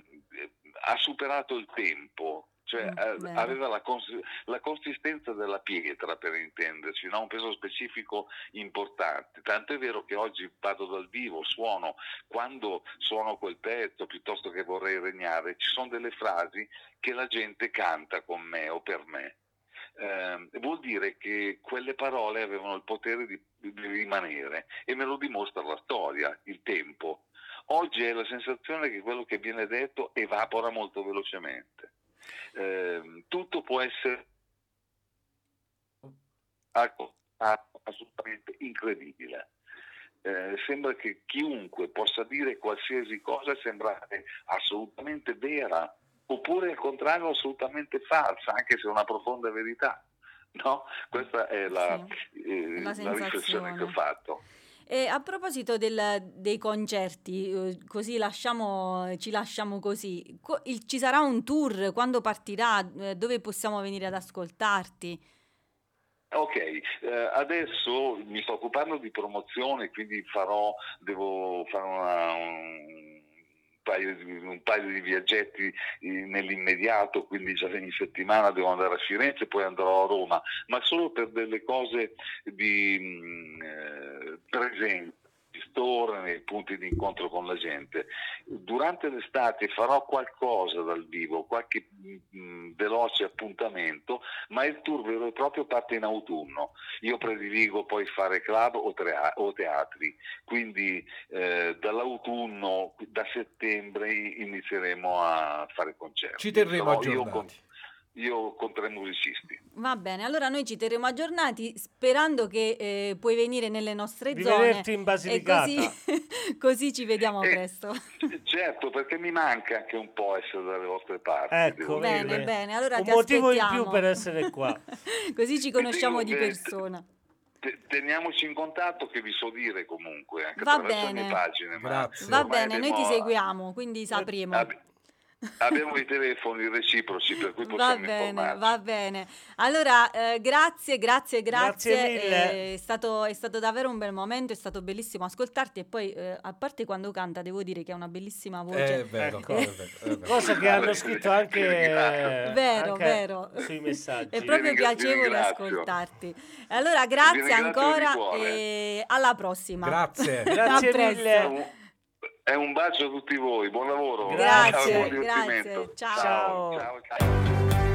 ha superato il tempo, cioè Mm, eh, aveva la, cons- la consistenza della pietra per intenderci, no? un peso specifico importante. Tanto è vero che oggi vado dal vivo, suono, quando suono quel pezzo piuttosto che vorrei regnare, ci sono delle frasi che la gente canta con me o per me. Eh, vuol dire che quelle parole avevano il potere di, di rimanere e me lo dimostra la storia, il tempo. Oggi è la sensazione che quello che viene detto evapora molto velocemente. Eh, tutto può essere ah, assolutamente incredibile. Eh, sembra che chiunque possa dire qualsiasi cosa sembrare assolutamente vera oppure al contrario assolutamente falsa, anche se è una profonda verità. No? Questa è la, Sì, eh, la la riflessione che ho fatto. E a proposito del- dei concerti, eh, così lasciamo, ci lasciamo così, Co- il- ci sarà un tour? Quando partirà? Eh, Dove possiamo venire ad ascoltarti? Ok, eh, adesso mi sto occupando di promozione, quindi farò, devo fare una, un paio di, un paio di viaggetti eh, nell'immediato, quindi già in settimana devo andare a Firenze, poi andrò a Roma, ma solo per delle cose di mh, eh, presenti store, nei punti di incontro con la gente. Durante l'estate farò qualcosa dal vivo, qualche mh, veloce appuntamento, ma il tour vero e proprio parte in autunno. Io prediligo poi fare club o, trea- o teatri, quindi eh, dall'autunno, da settembre inizieremo a fare concerti. Ci terremo con, aggiornati. Io con tre musicisti. Va bene, allora noi ci terremo aggiornati sperando che eh, puoi venire nelle nostre Di zone. vederti in e Basilicata. così, così ci vediamo Eh, presto. Certo, perché mi manca anche un po' essere dalle vostre parti. Ecco, Bene, dire. bene, allora Un ti motivo in aspettiamo. più per essere qua. così ci conosciamo di persona. Te- Teniamoci in contatto che vi so dire comunque, anche Va attraverso le bene. mie pagine. Va bene, noi ti seguiamo, quindi sapremo. ab- abbiamo i telefoni reciproci per cui Va possiamo bene, informarci. va bene. Allora, eh, grazie, grazie, grazie. Grazie mille. Eh, È, stato, è stato davvero un bel momento, è stato bellissimo ascoltarti e poi, eh, a parte quando canta, devo dire che ha una bellissima voce. È vero, Ecco. è vero, è vero. Cosa che hanno scritto anche, Vero, anche vero. sui messaggi. È proprio piacevole ascoltarti. Allora, grazie ancora e alla prossima. Grazie. Grazie A presto. mille. È un- bacio a tutti voi, buon lavoro. Grazie, Ciao, buon grazie, divertimento. ciao. ciao, ciao.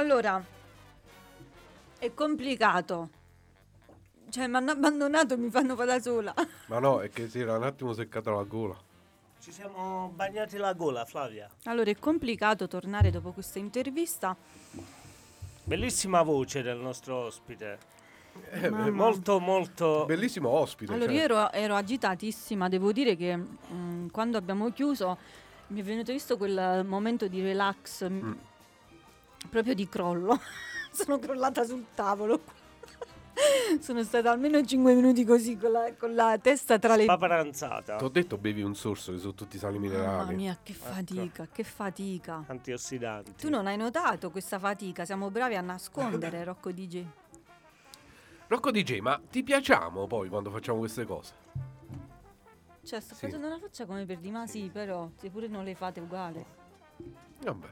Allora, è complicato. Cioè, mi hanno abbandonato e mi fanno fare da sola. Ma no, è che si era un attimo seccata la gola. Ci siamo bagnati la gola, Flavia. Allora, è complicato tornare dopo questa intervista. Bellissima voce del nostro ospite. Mamma. Molto, molto... Bellissimo ospite. Allora, cioè. io ero, ero agitatissima, devo dire che mm, quando abbiamo chiuso mi è venuto visto quel momento di relax, Mm. Proprio di crollo. Sono crollata sul tavolo. Sono stata almeno 5 minuti così, con la, con la testa tra le Paparanzata. Ti ho detto bevi un sorso che sono tutti sali Mamma minerali. mia, che fatica, che fatica. Antiossidanti. Tu non hai notato questa fatica, siamo bravi a nascondere, Rocco DJ. Rocco DJ, ma ti piacciamo poi quando facciamo queste cose? Cioè, sto Sì. facendo una faccia come per dire, ma sì, però, se pure non le fate uguale. Vabbè.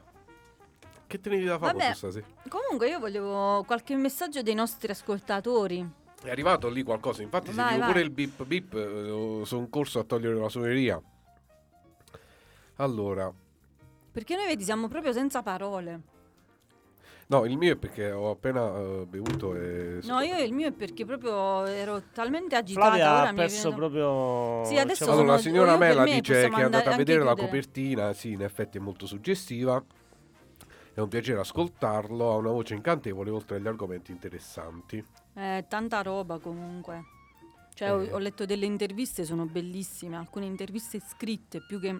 Che te ne devi da fare Vabbè. con stasera? Comunque io volevo qualche messaggio dei nostri ascoltatori. È arrivato lì qualcosa, infatti Vai, sentivo vai. pure il bip bip, eh, sono corso a togliere la suoneria. Allora, Perché noi vedi, siamo proprio senza parole. no, il mio è perché ho appena eh, bevuto e... No, io il mio è perché proprio ero talmente agitata. Flavia ora ha perso venuto- proprio... Sì, adesso diciamo, Allora, la signora Mela me dice che è andata a vedere la chiudere. copertina, sì, in effetti è molto suggestiva. È un piacere ascoltarlo, ha una voce incantevole oltre agli argomenti interessanti. Eh, tanta roba comunque. Cioè, ho, Eh. ho letto delle interviste, sono bellissime. Alcune interviste scritte più che.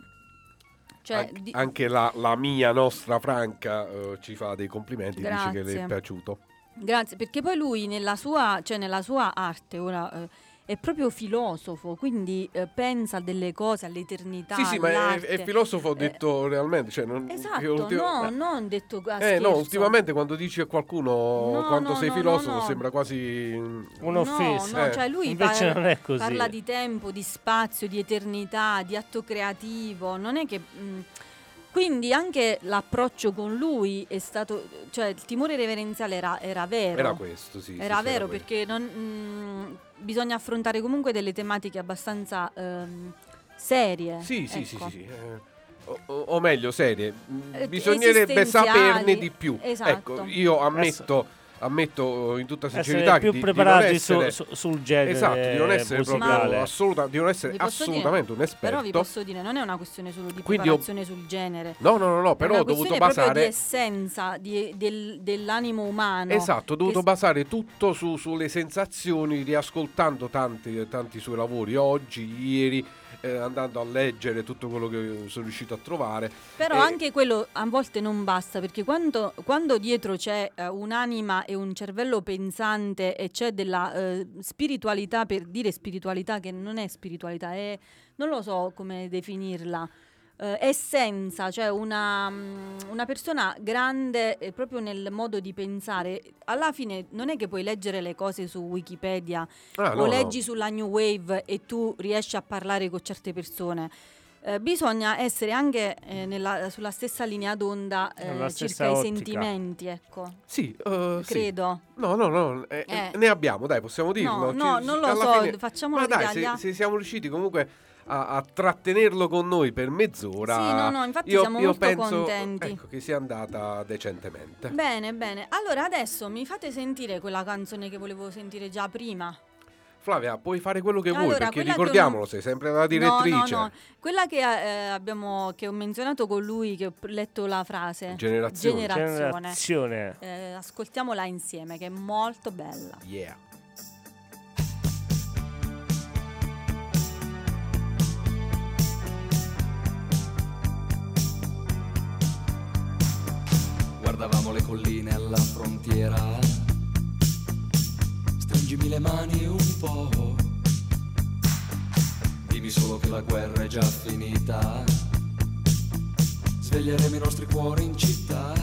Cioè, Anche, di- anche la, la mia nostra Franca eh, ci fa dei complimenti, dice che le Grazie. è piaciuto. Grazie, perché poi lui nella sua, cioè nella sua arte ora eh, è proprio filosofo, quindi eh, pensa a delle cose, all'eternità. Sì, sì, ma è, è filosofo, ho Eh, detto realmente. Cioè, non, Esatto, io ultimo- no, eh, non detto a Eh scherzo. no, ultimamente quando dici a qualcuno No, quanto no, sei no, filosofo no, no. sembra quasi... mm, Un'offesa. No, no, Eh, cioè lui Invece par- non è così. parla di tempo, di spazio, di eternità, di atto creativo. Non è che. mh, quindi anche l'approccio con lui è stato. cioè il timore reverenziale era, era vero. Era questo, sì. Era sì, vero questo. perché non- mh, bisogna affrontare comunque delle tematiche abbastanza ehm, serie. Sì, sì, sì, ecco. sì, sì, eh, o, o- meglio, serie. mm, Eh, Bisognerebbe saperne di più. Esatto. Ecco, io ammetto, ammetto in tutta Essere sincerità più che di, di non preparati su- essere... su- sul genere Esatto, di non essere musicale. proprio assoluta, di non essere posso dire- assolutamente un esperto. Però vi posso dire, non è una questione solo di Quindi ho- preparazione sul genere. No, no, no, no, però ho dovuto questione proprio di basare essenza di- del- dell'animo umano. Esatto, ho dovuto basare tutto su- sulle sensazioni, riascoltando tanti, tanti suoi lavori oggi, ieri, eh, andando a leggere tutto quello che sono riuscito a trovare. Però Eh, anche quello a volte non basta, perché quando, quando dietro c'è eh, un'anima e un cervello pensante e c'è della eh, spiritualità, per dire spiritualità che non è spiritualità, è non lo so come definirla. Eh, essenza, cioè una, mm, una persona grande eh, proprio nel modo di pensare. Alla fine non è che puoi leggere le cose su Wikipedia Ah, no, o no. leggi sulla New Wave e tu riesci a parlare con certe persone. Eh, bisogna essere anche eh, nella- sulla stessa linea d'onda eh, circa stessa i ottica. sentimenti, ecco. Sì, sì. Credo. No, no, no, eh, Eh. ne abbiamo, dai, possiamo dirlo. No, no, Ci- non lo so, fine- facciamolo Ma dai, se, se siamo riusciti comunque a, a trattenerlo con noi per mezz'ora. Sì, no, no, infatti io, siamo io molto penso, contenti. Ecco, che sia andata decentemente. Bene, bene. Allora adesso mi fate sentire quella canzone che volevo sentire già prima. Flavia, puoi fare quello che vuoi, Allora, perché quella che ricordiamolo, ho- sei sempre la direttrice. No, no, no. Quella che, eh, abbiamo, che ho menzionato con lui, che ho letto la frase. Generazione. Generazione. Generazione. Eh, ascoltiamola insieme, che è molto bella. Yeah. Frontiera. Stringimi le mani un po'. Dimmi solo che la guerra è già finita. Sveglieremo i nostri cuori in città.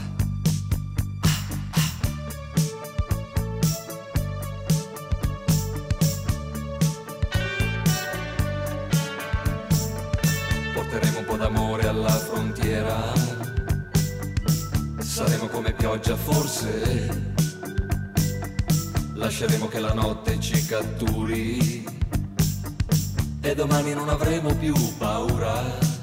Porteremo un po' d'amore alla frontiera. Saremo come pioggia forse. Lasceremo che la notte ci catturi. E domani non avremo più paura.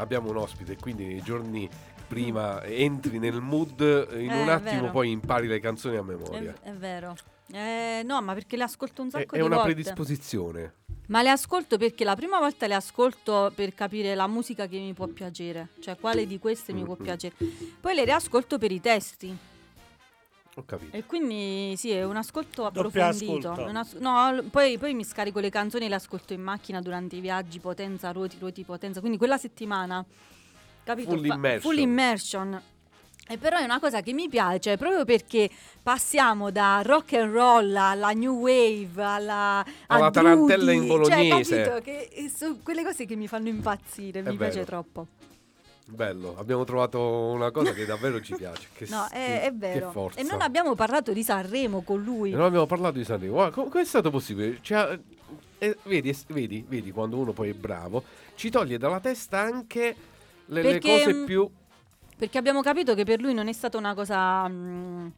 Abbiamo un ospite, quindi nei giorni prima entri nel mood, in Eh, un è attimo poi impari le canzoni a è, memoria. è vero. Eh, no, ma perché le ascolto un È, sacco è di una volte. predisposizione. Ma le ascolto perché la prima volta le ascolto per capire la musica che mi può piacere, cioè quale di queste mi può Mhm. piacere. Poi le riascolto per i testi Ho capito. e quindi sì, è un ascolto approfondito. ascolto. È un as- no, l- poi, poi mi scarico le canzoni e le ascolto in macchina durante i viaggi, potenza, ruoti, ruoti, potenza. Quindi quella settimana, capito? Full immersion. full immersion. E però è una cosa che mi piace proprio perché passiamo da rock and roll alla new wave alla, Alla a tarantella in bolognese. Cioè, capito? Che sono quelle cose che mi fanno impazzire, È mi piace vero. troppo. Bello, abbiamo trovato una cosa che davvero ci piace. Che, No, è, che- è vero. E non abbiamo parlato di Sanremo con lui. E non abbiamo parlato di Sanremo. Guarda, com- come è stato possibile? Cioè, eh, vedi, es- vedi, vedi, quando uno poi è bravo, ci toglie dalla testa anche le, le Perché, cose mm, più Perché abbiamo capito che per lui non è stata una cosa. mm, eh,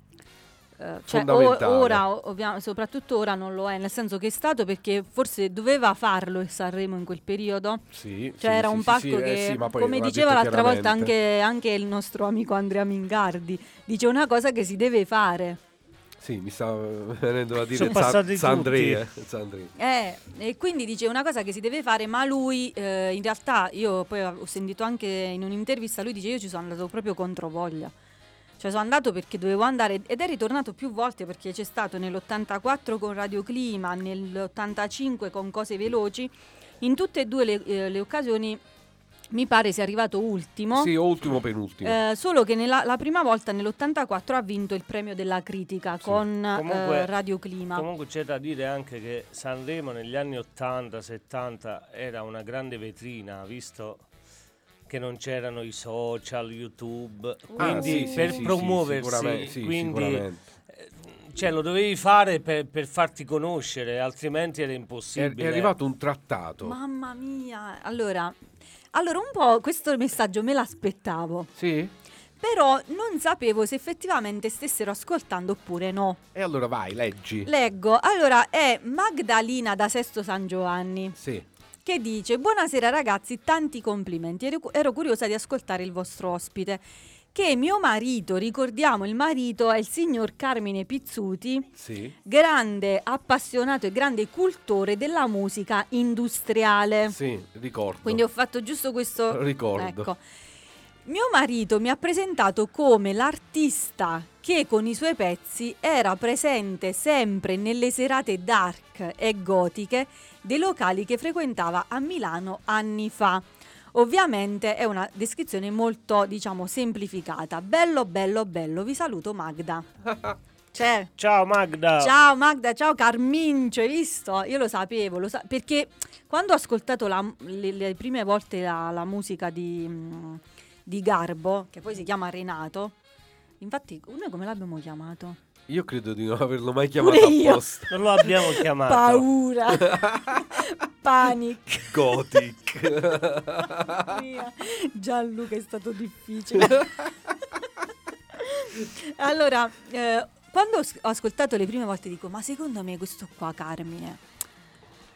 cioè, o- Fondamentale. ora, ovvia- soprattutto ora non lo è, nel senso che è stato perché forse doveva farlo il Sanremo in quel periodo. Sì, Cioè, sì, era sì, un sì, palco eh, che, poi come diceva l'altra volta anche, anche il nostro amico Andrea Mingardi, dice una cosa che si deve fare. Sì, mi sta venendo da dire Sono Sa- passati Sandri, tutti. eh, Sandri. Eh, e quindi dice una cosa che si deve fare, ma lui eh, in realtà, io poi ho sentito anche in un'intervista, lui dice io ci sono andato proprio contro voglia. Cioè sono andato perché dovevo andare ed è ritornato più volte perché c'è stato nell'84 con Radio Clima, nell'85 con Cose Veloci. In tutte e due le, eh, le occasioni mi pare sia arrivato ultimo. Sì, ultimo penultimo. Eh, solo che nella, la prima volta nell'84 ha vinto il premio della critica Sì. con eh, Comunque- Radio Clima. Comunque c'è da dire anche che Sanremo negli anni 80-70 era una grande vetrina, visto che non c'erano i social, YouTube, Ah, quindi sì, sì, per sì, sì, promuoversi, sicuramente, sì, quindi sicuramente. cioè, lo dovevi fare per, per farti conoscere, altrimenti era È, impossibile. è arrivato un trattato. Mamma mia, allora, allora un po' questo messaggio me l'aspettavo, Sì? però non sapevo se effettivamente stessero ascoltando oppure no. E allora vai, leggi. Leggo, allora è Magdalena da Sesto San Giovanni Sì. Che dice Buonasera ragazzi, tanti complimenti, ero, curiosa di ascoltare il vostro ospite. Che mio marito, ricordiamo il marito è il signor Carmine Pizzuti, Sì. grande appassionato e grande cultore della musica industriale. Sì, ricordo. Quindi ho fatto giusto questo. Ricordo. Ecco. Mio marito mi ha presentato come l'artista che con i suoi pezzi era presente sempre nelle serate dark e gotiche dei locali che frequentava a Milano anni fa. ovviamente è una descrizione molto, diciamo, semplificata. Bello, bello, bello. Vi saluto Magda. C'è. Ciao Magda. Ciao Magda, ciao Carmincio, hai visto? Io lo sapevo, lo sa- perché quando ho ascoltato la- le, le prime volte la, la musica di, di Garbo, che poi si chiama Renato, infatti noi come l'abbiamo chiamato? Io credo di non averlo mai chiamato Pure io. apposta. Non lo abbiamo chiamato. Paura, panic. Gothic. Mia. Gianluca è stato difficile. allora, eh, quando ho ascoltato le prime volte dico, ma secondo me questo qua Carmine,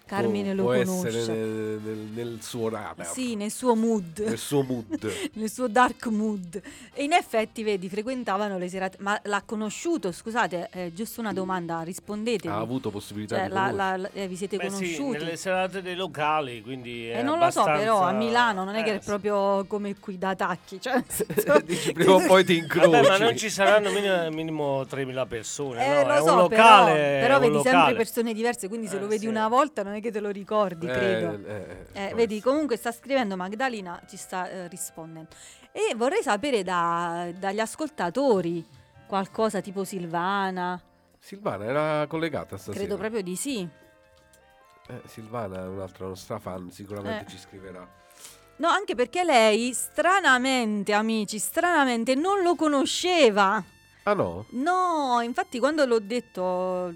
Carmine Può- lo può conosce. essere nel, nel- nel suo radar. Sì, nel suo mood. Nel suo mood. nel suo dark mood e in effetti vedi frequentavano le serate ma l'ha conosciuto scusate è giusto una domanda rispondete ha avuto possibilità cioè, di la- la- la- eh, vi siete Beh, sì, conosciuti nelle serate dei locali, quindi e è non lo so però a abbastanza- Milano non è che Eh, è sì. proprio come qui da tacchi cioè, senso- Dici, prima o poi ti incroci. Vabbè, ma non ci saranno minimo, minimo 3.000 persone, Eh, no? lo è so, un locale, però, però un vedi sempre locale. persone diverse, quindi se Eh, lo vedi sì. una volta non è che te lo ricordi, Eh, credo. eh, eh, Eh, può vedi, comunque sta scrivendo Magdalena, ci sta eh, rispondendo. E vorrei sapere da- dagli ascoltatori qualcosa tipo Silvana, Silvana era collegata stasera. credo proprio di sì. Eh, Silvana è un'altra nostra fan, sicuramente Eh. ci scriverà. No, anche perché lei, stranamente, amici, stranamente non lo conosceva. Ah no? No, infatti quando l'ho detto,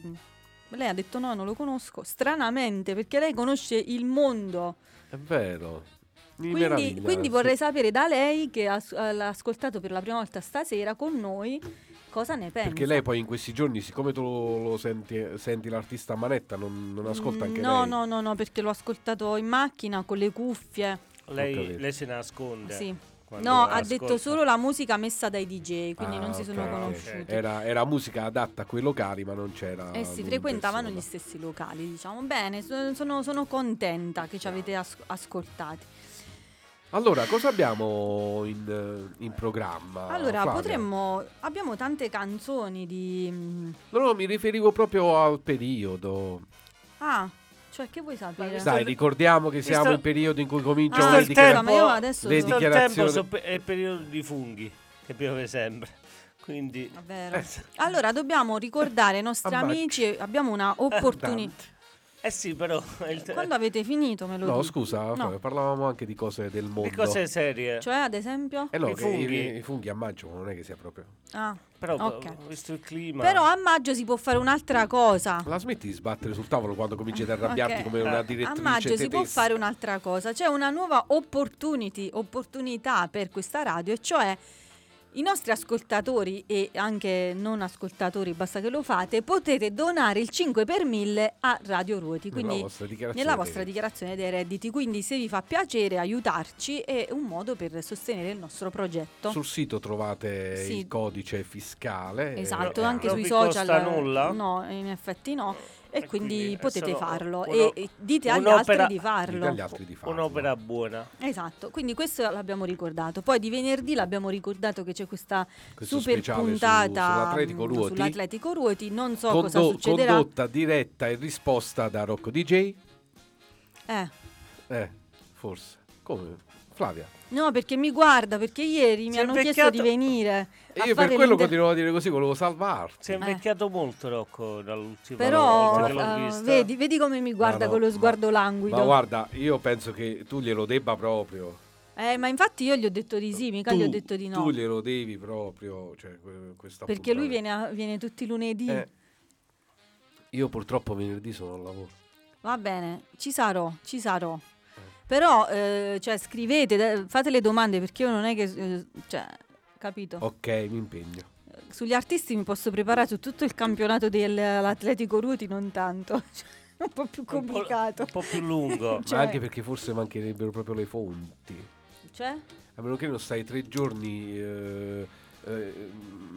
lei ha detto no, non lo conosco. Stranamente, perché lei conosce il mondo. È vero. Quindi, quindi vorrei sapere da lei, che ha as- ha- l'ha ascoltato per la prima volta stasera con noi, cosa ne pensa. Perché lei poi in questi giorni, siccome tu lo senti, senti l'artista a manetta, non, non ascolta anche no, lei. No, no, no, perché l'ho ascoltato in macchina con le cuffie. Lei, lei se nasconde. Sì. No, ha ascolta. detto solo la musica messa dai DJ, quindi Ah, non si sono ok, ok. conosciuti. Era, era musica adatta a quei locali, ma non c'era. Eh in frequentavano gli persona. stessi locali, diciamo. Bene, so- sono, sono contenta che ci avete as- ascoltati. Allora, cosa abbiamo in, in programma? Allora, Flavia? potremmo... Abbiamo tante canzoni di... mm, No, no, mi riferivo proprio al periodo. Ah, cioè che vuoi sapere? Dai, ricordiamo che siamo visto- in periodo in cui Ah, cominciano Visto le dichiarazioni. tempo- ma io adesso... le dichiarazioni- tempo so- è il periodo di funghi, che piove sempre. Quindi... Eh, Allora, dobbiamo ricordare ai nostri amici, abbiamo una opportunità. Eh sì, però... il te- Quando avete finito me lo No, dite. scusa, No. Parlavamo anche di cose del mondo. Di cose serie. Cioè, ad esempio? Eh no, I che funghi. I, i funghi a maggio non è che sia proprio. Ah, Però, ok. visto il clima... Però a maggio si può fare un'altra cosa. La smetti di sbattere sul tavolo quando cominci ad arrabbiarti Ok. come una A A direttrice maggio si può tedesca. fare un'altra cosa, c'è una nuova opportunity, opportunità per questa radio, e cioè i nostri ascoltatori e anche non ascoltatori, basta che lo fate, potete donare il 5 per 1000 a Radio Ruoti, Nella quindi vostra dichiarazione nella vostra dichiarazione dei redditi. Quindi se vi fa piacere aiutarci è un modo per sostenere il nostro progetto. Sul sito trovate Sì. il codice fiscale. Esatto, eh, anche non sui vi social. costa nulla? No, in effetti no. E E quindi, quindi è potete farlo uno- e, dite agli altri di farlo. agli altri di farlo. Un'opera buona. Esatto, quindi questo l'abbiamo ricordato. Poi di venerdì l'abbiamo ricordato che c'è questa Questo super speciale su- puntata sull'Atletico mm, Ruoti. sull'Atletico Ruoti. Non so cosa Condo- succederà. condotta diretta e risposta da Rocco DJ. Eh, Eh, forse. Come? Flavia. No, perché mi guarda, perché ieri mi Si hanno chiesto di venire. E io per quello continuavo a dire così, volevo salvarti. Si è invecchiato molto Rocco dall'ultima Eh. Però volta che l'ho eh, vista. vedi, vedi come mi guarda No, no, con lo ma- sguardo languido. Ma guarda, io penso che tu glielo debba proprio. Eh, ma infatti io gli ho detto di sì, mica tu, gli ho detto di no. Tu glielo devi proprio. Cioè, que- questa Perché lui viene, a- viene tutti i lunedì. Eh, io purtroppo venerdì sono al lavoro. Va bene, ci sarò, ci sarò. Però, eh, cioè, scrivete, fate le domande perché io non è che... eh, cioè, capito? Ok, mi impegno. Sugli artisti mi posso preparare su tutto il campionato dell'Atletico Ruti, non tanto. Cioè, un po' più Un po'- complicato. Un po', più lungo. Cioè- Ma anche perché forse mancherebbero proprio le fonti. Cioè? A meno che non stai tre giorni, eh, eh,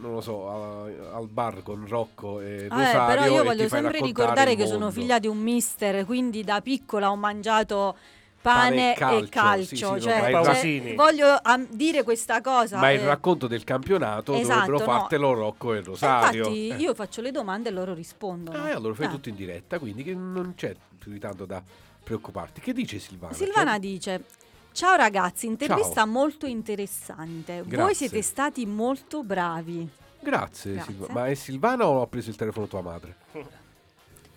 non lo so, a- al bar con Rocco e Ah, eh, Rosario. però io voglio sempre ricordare che sono figlia di un mister, quindi da piccola ho mangiato pane, Pane e e calcio, calcio. sì, sì, cioè, il cioè, voglio am- dire questa cosa. Ma il eh, racconto del campionato esatto, dovrebbero no. fartelo Rocco e e Rosario. Infatti Eh. io faccio le domande e loro rispondono. Ah, e allora fai Ah. tutto in diretta, quindi che non c'è più di tanto da preoccuparti. Che dice Silvana? Silvana Cioè- dice: Ciao ragazzi, intervista Ciao. molto interessante. Voi Grazie. siete stati molto bravi. Grazie, Grazie. Silva- Ma è Silvana o ha preso il telefono tua madre?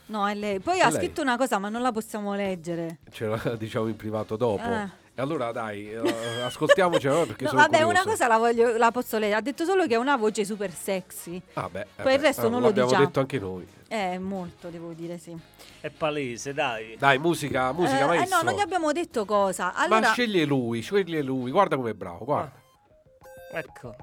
No, è lei. Poi È ha lei. scritto una cosa, ma non la possiamo leggere. Ce la diciamo in privato dopo. Eh. E allora dai, eh, ascoltiamocela perché No, sono vabbè, curioso. una cosa la, voglio, la posso leggere. Ha detto solo che ha una voce super sexy. Ah, beh, Poi il resto non lo l'abbiamo diciamo. detto anche noi. Eh, molto, devo dire, sì. È palese, dai. Dai, musica, musica Eh, eh, maestro. no, non gli abbiamo detto cosa. Ma Allora, sceglie lui, sceglie lui. Guarda com'è bravo, guarda. Ecco.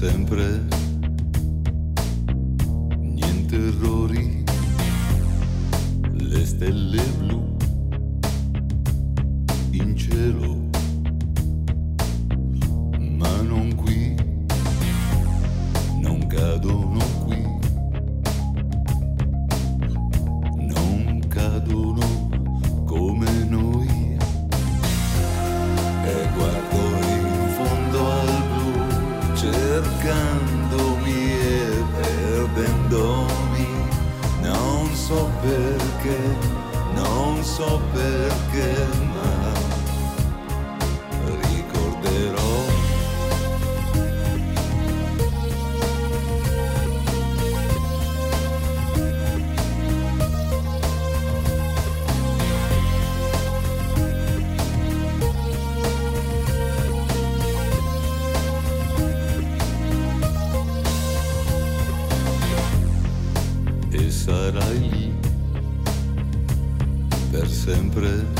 Sempre, niente errori, le stelle blu sarai lì per sempre.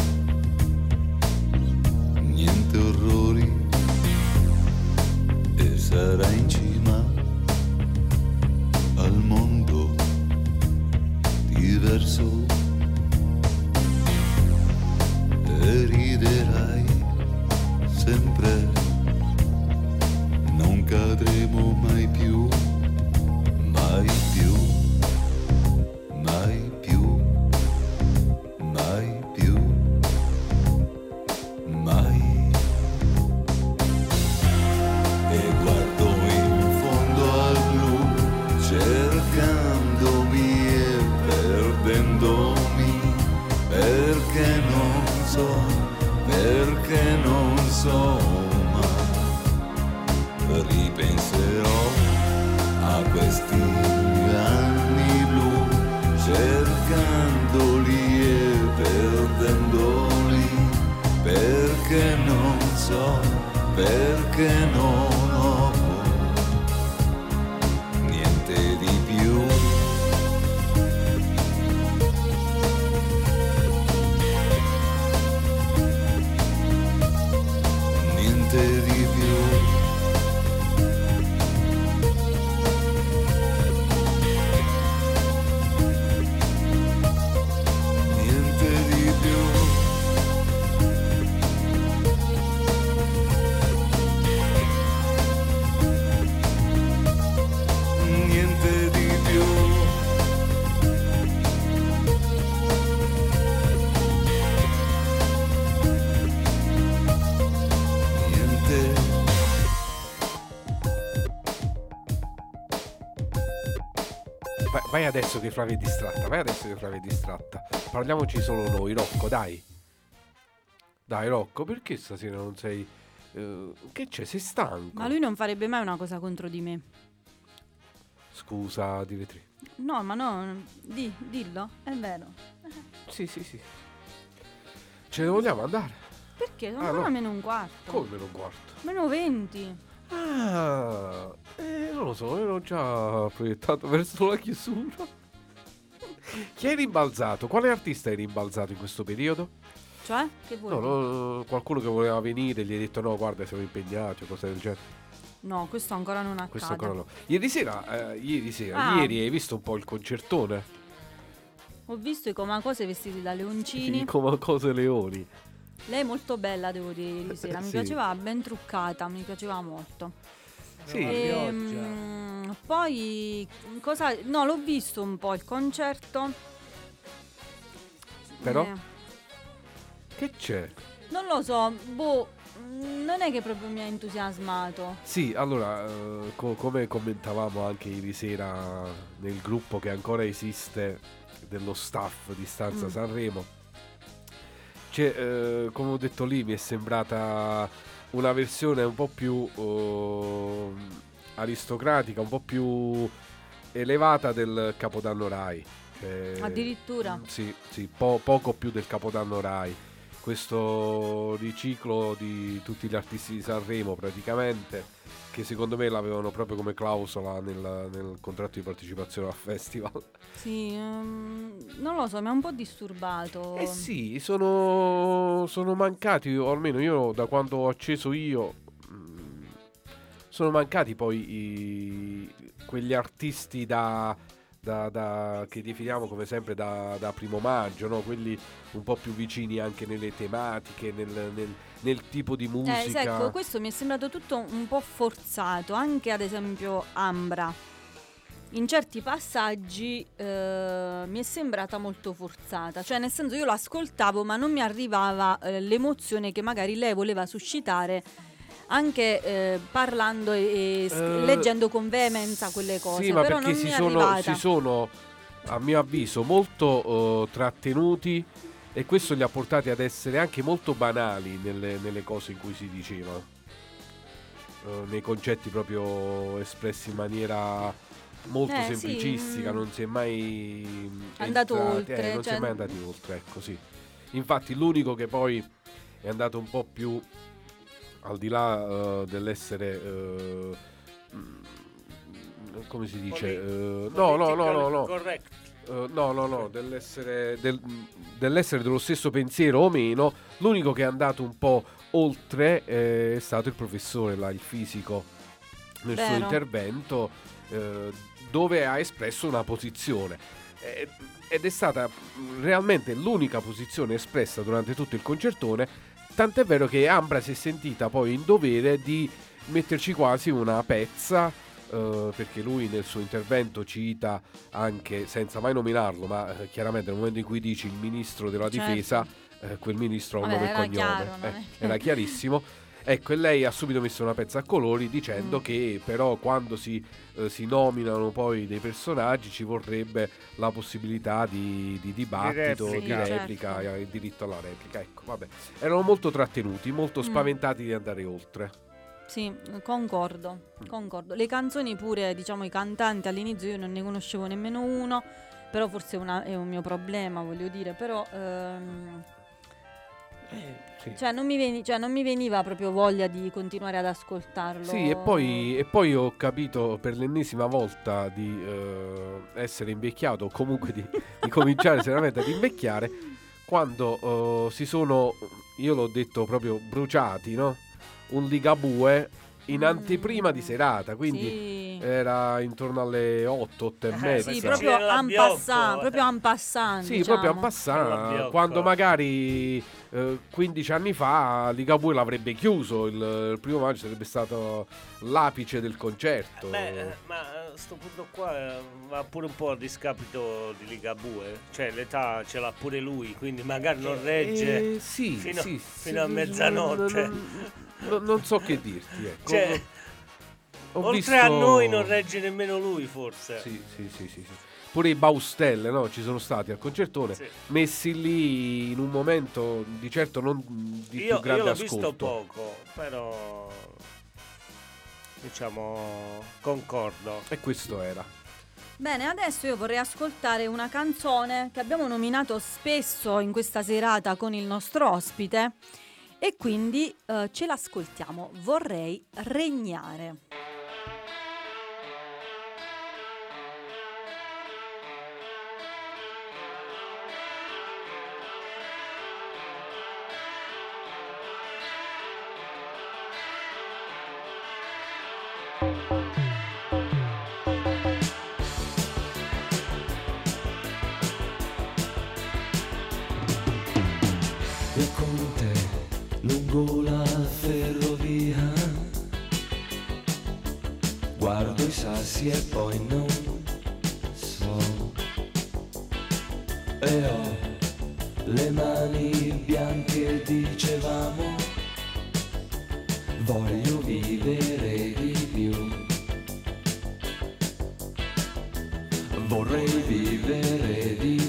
Adesso che Flavia è distratta, vai adesso che Flavia è distratta. Parliamoci solo noi, Rocco, dai. Dai, Rocco, perché stasera non sei... eh, che c'è? Sei stanco? ma lui non farebbe mai una cosa contro di me. Scusa, Divetri. No, ma no, di, dillo, è vero. Sì, sì, sì. Ce ne vogliamo andare? Perché? Sono Ah, ancora no. meno un quarto. Come meno un quarto? Meno 20. Ah, eh, non lo so, ero già proiettato verso la chiusura. Chi è rimbalzato? Quale artista è rimbalzato in questo periodo? Cioè? Che vuoi? No, no, qualcuno che voleva venire gli ha detto no, guarda, siamo impegnati o cose del genere. No, questo ancora non accade. Questo ancora no. Ieri sera, eh, ieri sera, Ah. ieri hai visto un po' il concertone? Ho visto i comacose vestiti da I leoncini. come cose leoni. Lei è molto bella, devo dire, ieri sera. Mi Sì. piaceva, ben truccata, mi piaceva molto. Sì. Ehm, poi, cosa... No, l'ho visto un po' il concerto. Però? Eh, Che c'è? non lo so, boh, mm, non è che proprio mi ha entusiasmato. Sì, allora, eh, co- come commentavamo anche ieri sera nel gruppo che ancora esiste dello staff di Stanza Mm. Sanremo, c'è, eh, come ho detto lì, mi è sembrata una versione un po' più eh, aristocratica, un po' più elevata del Capodanno Rai. Cioè, Addirittura. mm, Sì, sì, po- poco più del Capodanno Rai. Questo riciclo di tutti gli artisti di Sanremo praticamente, che secondo me l'avevano proprio come clausola nel, nel contratto di partecipazione al festival. Sì, ehm, non lo so, mi ha un po' disturbato. Eh sì, sono, sono mancati, o almeno io da quando ho acceso io, mm, sono mancati poi i- quegli artisti da, da- da- che definiamo come sempre da, da primo maggio, no? quelli un po' più vicini anche nelle tematiche, nel, nel- nel tipo di musica. Eh, ecco, questo mi è sembrato tutto un po' forzato, anche ad esempio Ambra. In certi passaggi eh, mi è sembrata molto forzata, cioè nel senso io l'ascoltavo ma non mi arrivava eh, l'emozione che magari lei voleva suscitare anche eh, parlando e, e Eh, leggendo con veemenza quelle cose, Sì, ma però perché non si sono, si sono, a mio avviso, molto eh, trattenuti e questo li ha portati ad essere anche molto banali nelle, nelle cose in cui si diceva. Eh, nei concetti proprio espressi in maniera molto Eh, sì, semplicistica, mm. non si è mai Andato entrati- oltre, eh, non si è cioè- mai andati oltre, ecco sì. Infatti l'unico che poi è andato un po' più al di là eh, dell'essere mm, come si dice? Poli- eh, no, no, no, no, no. Correct. Eh, no, no, no, dell'essere, del- dell'essere dello stesso pensiero o meno, l'unico che è andato un po' oltre eh, è stato il professore, là, il fisico, nel suo Vero. intervento, eh, dove ha espresso una posizione. Eh, ed è stata realmente l'unica posizione espressa durante tutto il concertone, tant'è vero che Ambra si è sentita poi in dovere di metterci quasi una pezza eh, perché lui nel suo intervento cita anche, senza mai nominarlo, ma eh, chiaramente nel momento in cui dici il ministro della Certo. difesa, eh, quel ministro ha un nome e cognome. chiaro, Eh, era chiarissimo. Ecco, e lei ha subito messo una pezza a colori dicendo Mm. che però quando si, eh, si nominano poi dei personaggi ci vorrebbe la possibilità di, di dibattito, di replica. replica, Certo. eh, il diritto alla replica. Ecco, vabbè. Erano molto trattenuti, molto Mm. spaventati di andare oltre. Sì, concordo, concordo. Le canzoni pure, diciamo, i cantanti all'inizio io non ne conoscevo nemmeno uno, però forse una- è un mio problema, voglio dire, però... ehm, Sì. cioè, non mi veni- cioè, non mi veniva proprio voglia di continuare ad ascoltarlo. Sì, e poi, e poi ho capito per l'ennesima volta di eh, essere invecchiato, o comunque di, di cominciare seriamente ad invecchiare, quando eh, si sono, io l'ho detto proprio, bruciati, no? Un ligabue in Mm. anteprima di serata, quindi Sì. era intorno alle 8, 8 e Eh, mezza. Sì, proprio en passant, eh. proprio en passant, Sì, diciamo. proprio passare, All'abbiocco. quando magari eh, 15 anni fa Ligabue l'avrebbe chiuso, il, il primo maggio sarebbe stato l'apice del concerto. Beh, eh, ma a sto punto qua eh, va pure un po' a discapito di Ligabue. Cioè, l'età ce l'ha pure lui, quindi magari non regge. Eh, sì, fino- sì, fino a sì, mezzanotte. Non, non- non so che dirti. Ecco. Cioè, Ho oltre visto- a noi non regge nemmeno lui, forse. Sì, sì, sì, sì, sì. Pure i Baustelle, no? Ci sono stati al concertone, Sì. messi lì in un momento di certo non di Io, più grande io l'ho ascolto. visto poco, però diciamo concordo. E questo era. Bene, adesso io vorrei ascoltare una canzone che abbiamo nominato spesso in questa serata con il nostro ospite e quindi eh, ce l'ascoltiamo. Vorrei regnare. Voglio vivere di più. Vorrei vivere di più.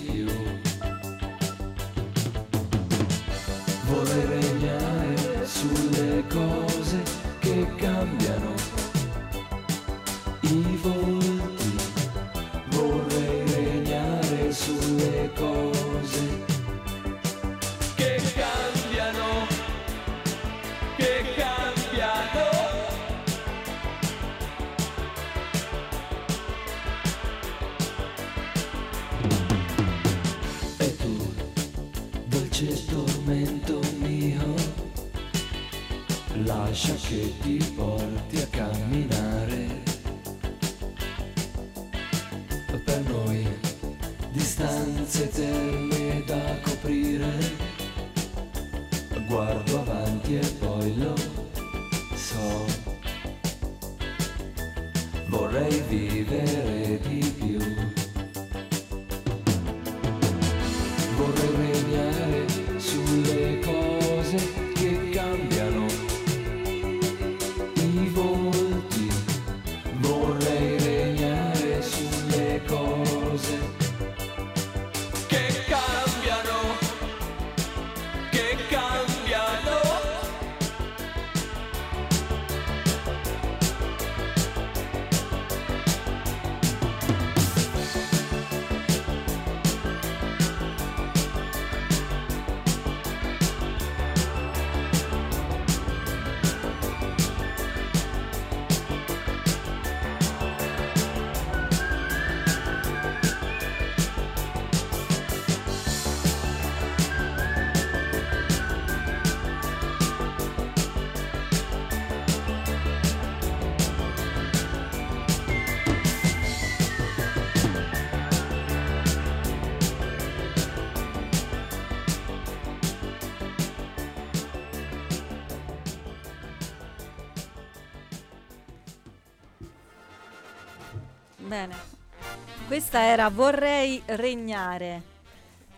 Questa era Vorrei regnare.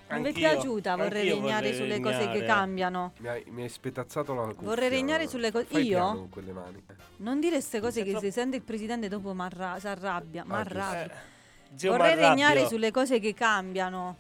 Non vi è Anch'io, piaciuta Vorrei anch'io regnare vorrei sulle cose che regnare. cambiano? Mi hai, mi hai spettazzato la cuffia. Vorrei regnare sulle cose- io? piano con quelle mani. eh. Non dire queste cose Sei che troppo- si sente il presidente dopo marra- si arrabbia. ma giusto. arrabbia. Eh, Vorrei Marrabbio. regnare sulle cose che cambiano.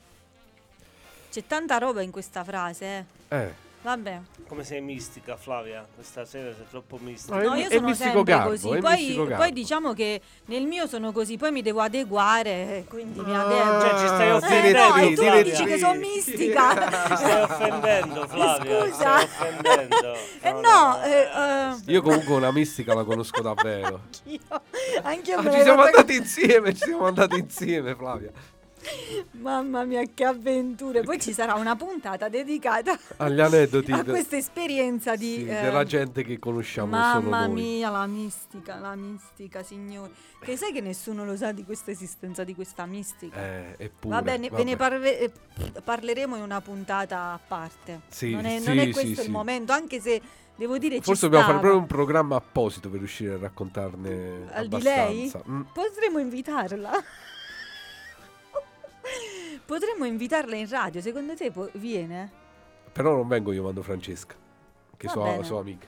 C'è tanta roba in questa frase, eh. Eh. Vabbè. Come sei mistica, Flavia? Questa sera sei troppo mistica. No, No, mi- io sono mistico sempre garbo, così. Poi, poi diciamo che nel mio sono così, poi mi devo adeguare, eh, quindi mi Ah, adeguo. Cioè, ci stai Eh offendendo, no, e tu mi dici che sono mistica. Ti stai offendendo, Flavia. Scusa. Stai offendendo. Eh no, eh, eh, Io comunque una mistica la conosco davvero. io, anch'io Ah, ci siamo andati insieme, ci siamo andati insieme, Flavia. Mamma mia, che avventure. Poi ci sarà una puntata dedicata Agli aneddoti a questa esperienza di... sì, eh, della gente che conosciamo Mamma solo noi. mia, la mistica, la mistica, signore. Che sai che nessuno lo sa di questa esistenza di questa mistica? Eh, eppure. Va bene, ve ne parve- eh, parleremo in una puntata a parte. Sì, non, è, sì, non è questo il momento, anche se devo dire ci Forse dobbiamo fare stava. proprio un programma apposito per riuscire a raccontarne Al di lei? Mm. Potremmo invitarla. Potremmo invitarla in radio, secondo te po- viene? Però non vengo io, mando Francesca, che è Va sua, bene. sua amica.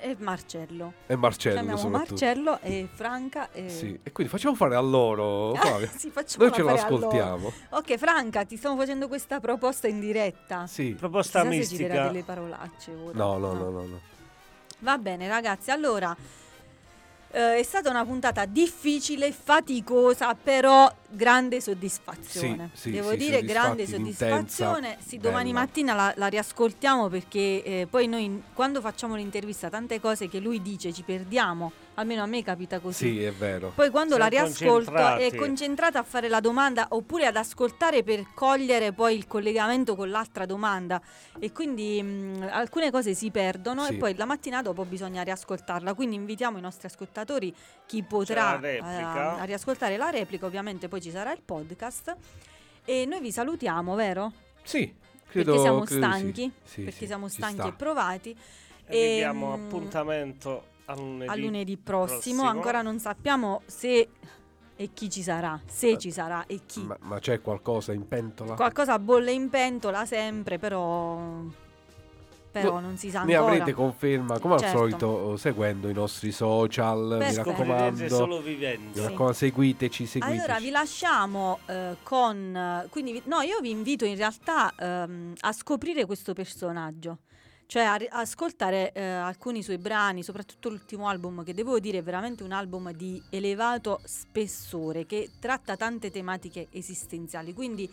E Marcello. E Marcello Chiamiamo soprattutto. Marcello e Franca e... Sì, e quindi facciamo fare a loro, Ah, Flavia. sì, facciamo Noi ce fare a loro. l'ascoltiamo. Ok, Franca, ti stiamo facendo questa proposta in diretta. Sì. Proposta Chissà se ci dirà mistica. delle parolacce ora. No, no, no, no, no. Va bene, ragazzi. Allora, eh, è stata una puntata difficile, faticosa, però grande soddisfazione. Sì, sì, Devo sì, dire grande soddisfazione. intensa, Sì, domani bella. mattina la, la riascoltiamo perché eh, poi noi quando facciamo l'intervista tante cose che lui dice ci perdiamo, almeno a me capita così. Sì, è vero. Poi quando la Siamo riascolto è concentrata a fare la domanda oppure ad ascoltare per cogliere poi il collegamento con l'altra domanda e quindi mh, alcune cose si perdono Sì. e poi la mattina dopo bisogna riascoltarla. Quindi invitiamo i nostri ascoltatori, chi potrà la replica. a, a riascoltare la replica, ovviamente poi ci sarà il podcast e noi vi salutiamo, vero? Sì, Credo- perché siamo credo di sì. stanchi, Sì, perché sì, siamo stanchi sta. e provati. E vi diamo Ehm, appuntamento a lunedì. a lunedì prossimo. prossimo. Ancora non sappiamo se e chi ci sarà, se ci sarà e chi. Ma, ma c'è qualcosa in pentola? Qualcosa bolle in pentola sempre, però però No, non si sa Ne ancora. avrete conferma, come al Certo. solito, eh, seguendo i nostri social. Mi Perfetto. Scoprirete raccomando. solo Mi vivendo. Sì. raccomando, seguiteci, seguiteci. Allora vi lasciamo eh, con quindi vi- no, io vi invito in realtà ehm, a scoprire questo personaggio. Cioè a ri- ascoltare eh, alcuni suoi brani, soprattutto l'ultimo album, che devo dire è veramente un album di elevato spessore, che tratta tante tematiche esistenziali. Quindi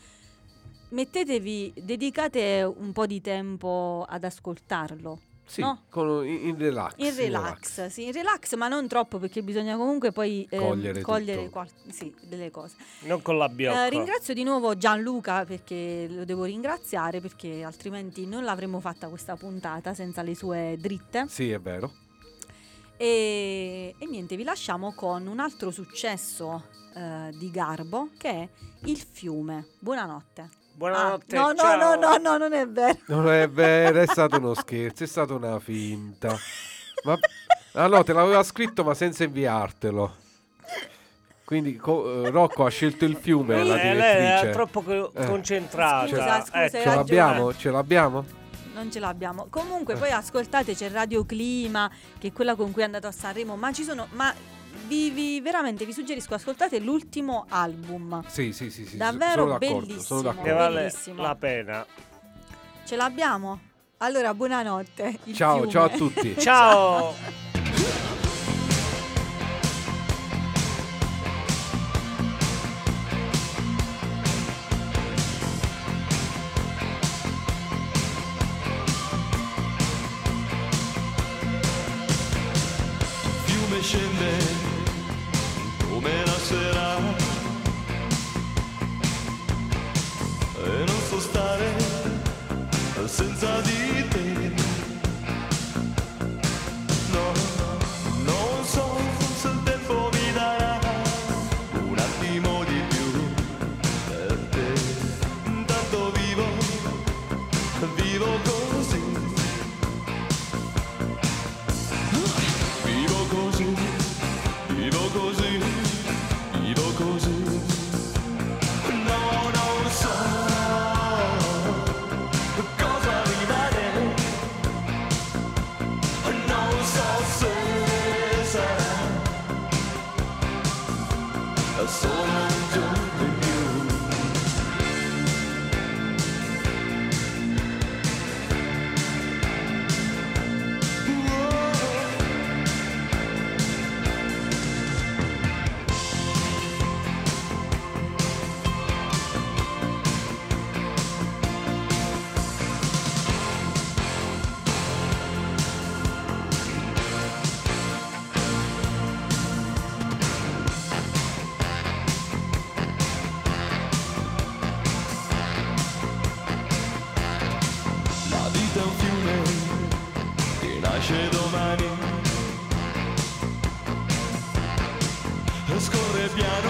mettetevi, dedicate un po' di tempo ad ascoltarlo. Sì, no? con- in, in relax. In relax, sì, in relax, ma non troppo perché bisogna comunque poi ehm, Cogliere cogliere qual- sì, delle cose. Non con la biocca. Eh, ringrazio di nuovo Gianluca perché lo devo ringraziare perché altrimenti non l'avremmo fatta questa puntata senza le sue dritte. Sì, è vero. E, e niente, vi lasciamo con un altro successo eh, di Garbo che è Il fiume. Buonanotte. Buonanotte. Ah, no, no, ciao. no, no, no, non è vero. Non è vero, è stato uno scherzo, è stata una finta. Ma... Ah no, te l'aveva scritto ma senza inviartelo. Quindi co- eh, Rocco ha scelto il fiume, la Eh, lei era direttrice. troppo co- Eh. concentrata. Scusa, scusa, Ecco. hai Ce l'abbiamo? Ce l'abbiamo? Non ce l'abbiamo. Comunque, poi ascoltate, c'è Radio Clima, che è quella con cui è andato a Sanremo. Ma ci sono. Ma vi, vi- veramente vi suggerisco, ascoltate l'ultimo album. Sì, sì, sì, sì. Davvero sono d'accordo, bellissimo. sono Ne d'accordo. vale Bellissimo. la pena. Ce l'abbiamo? Allora, buonanotte. Il Ciao, fiume. ciao a tutti. Ciao. Nasce domani. Scorre piano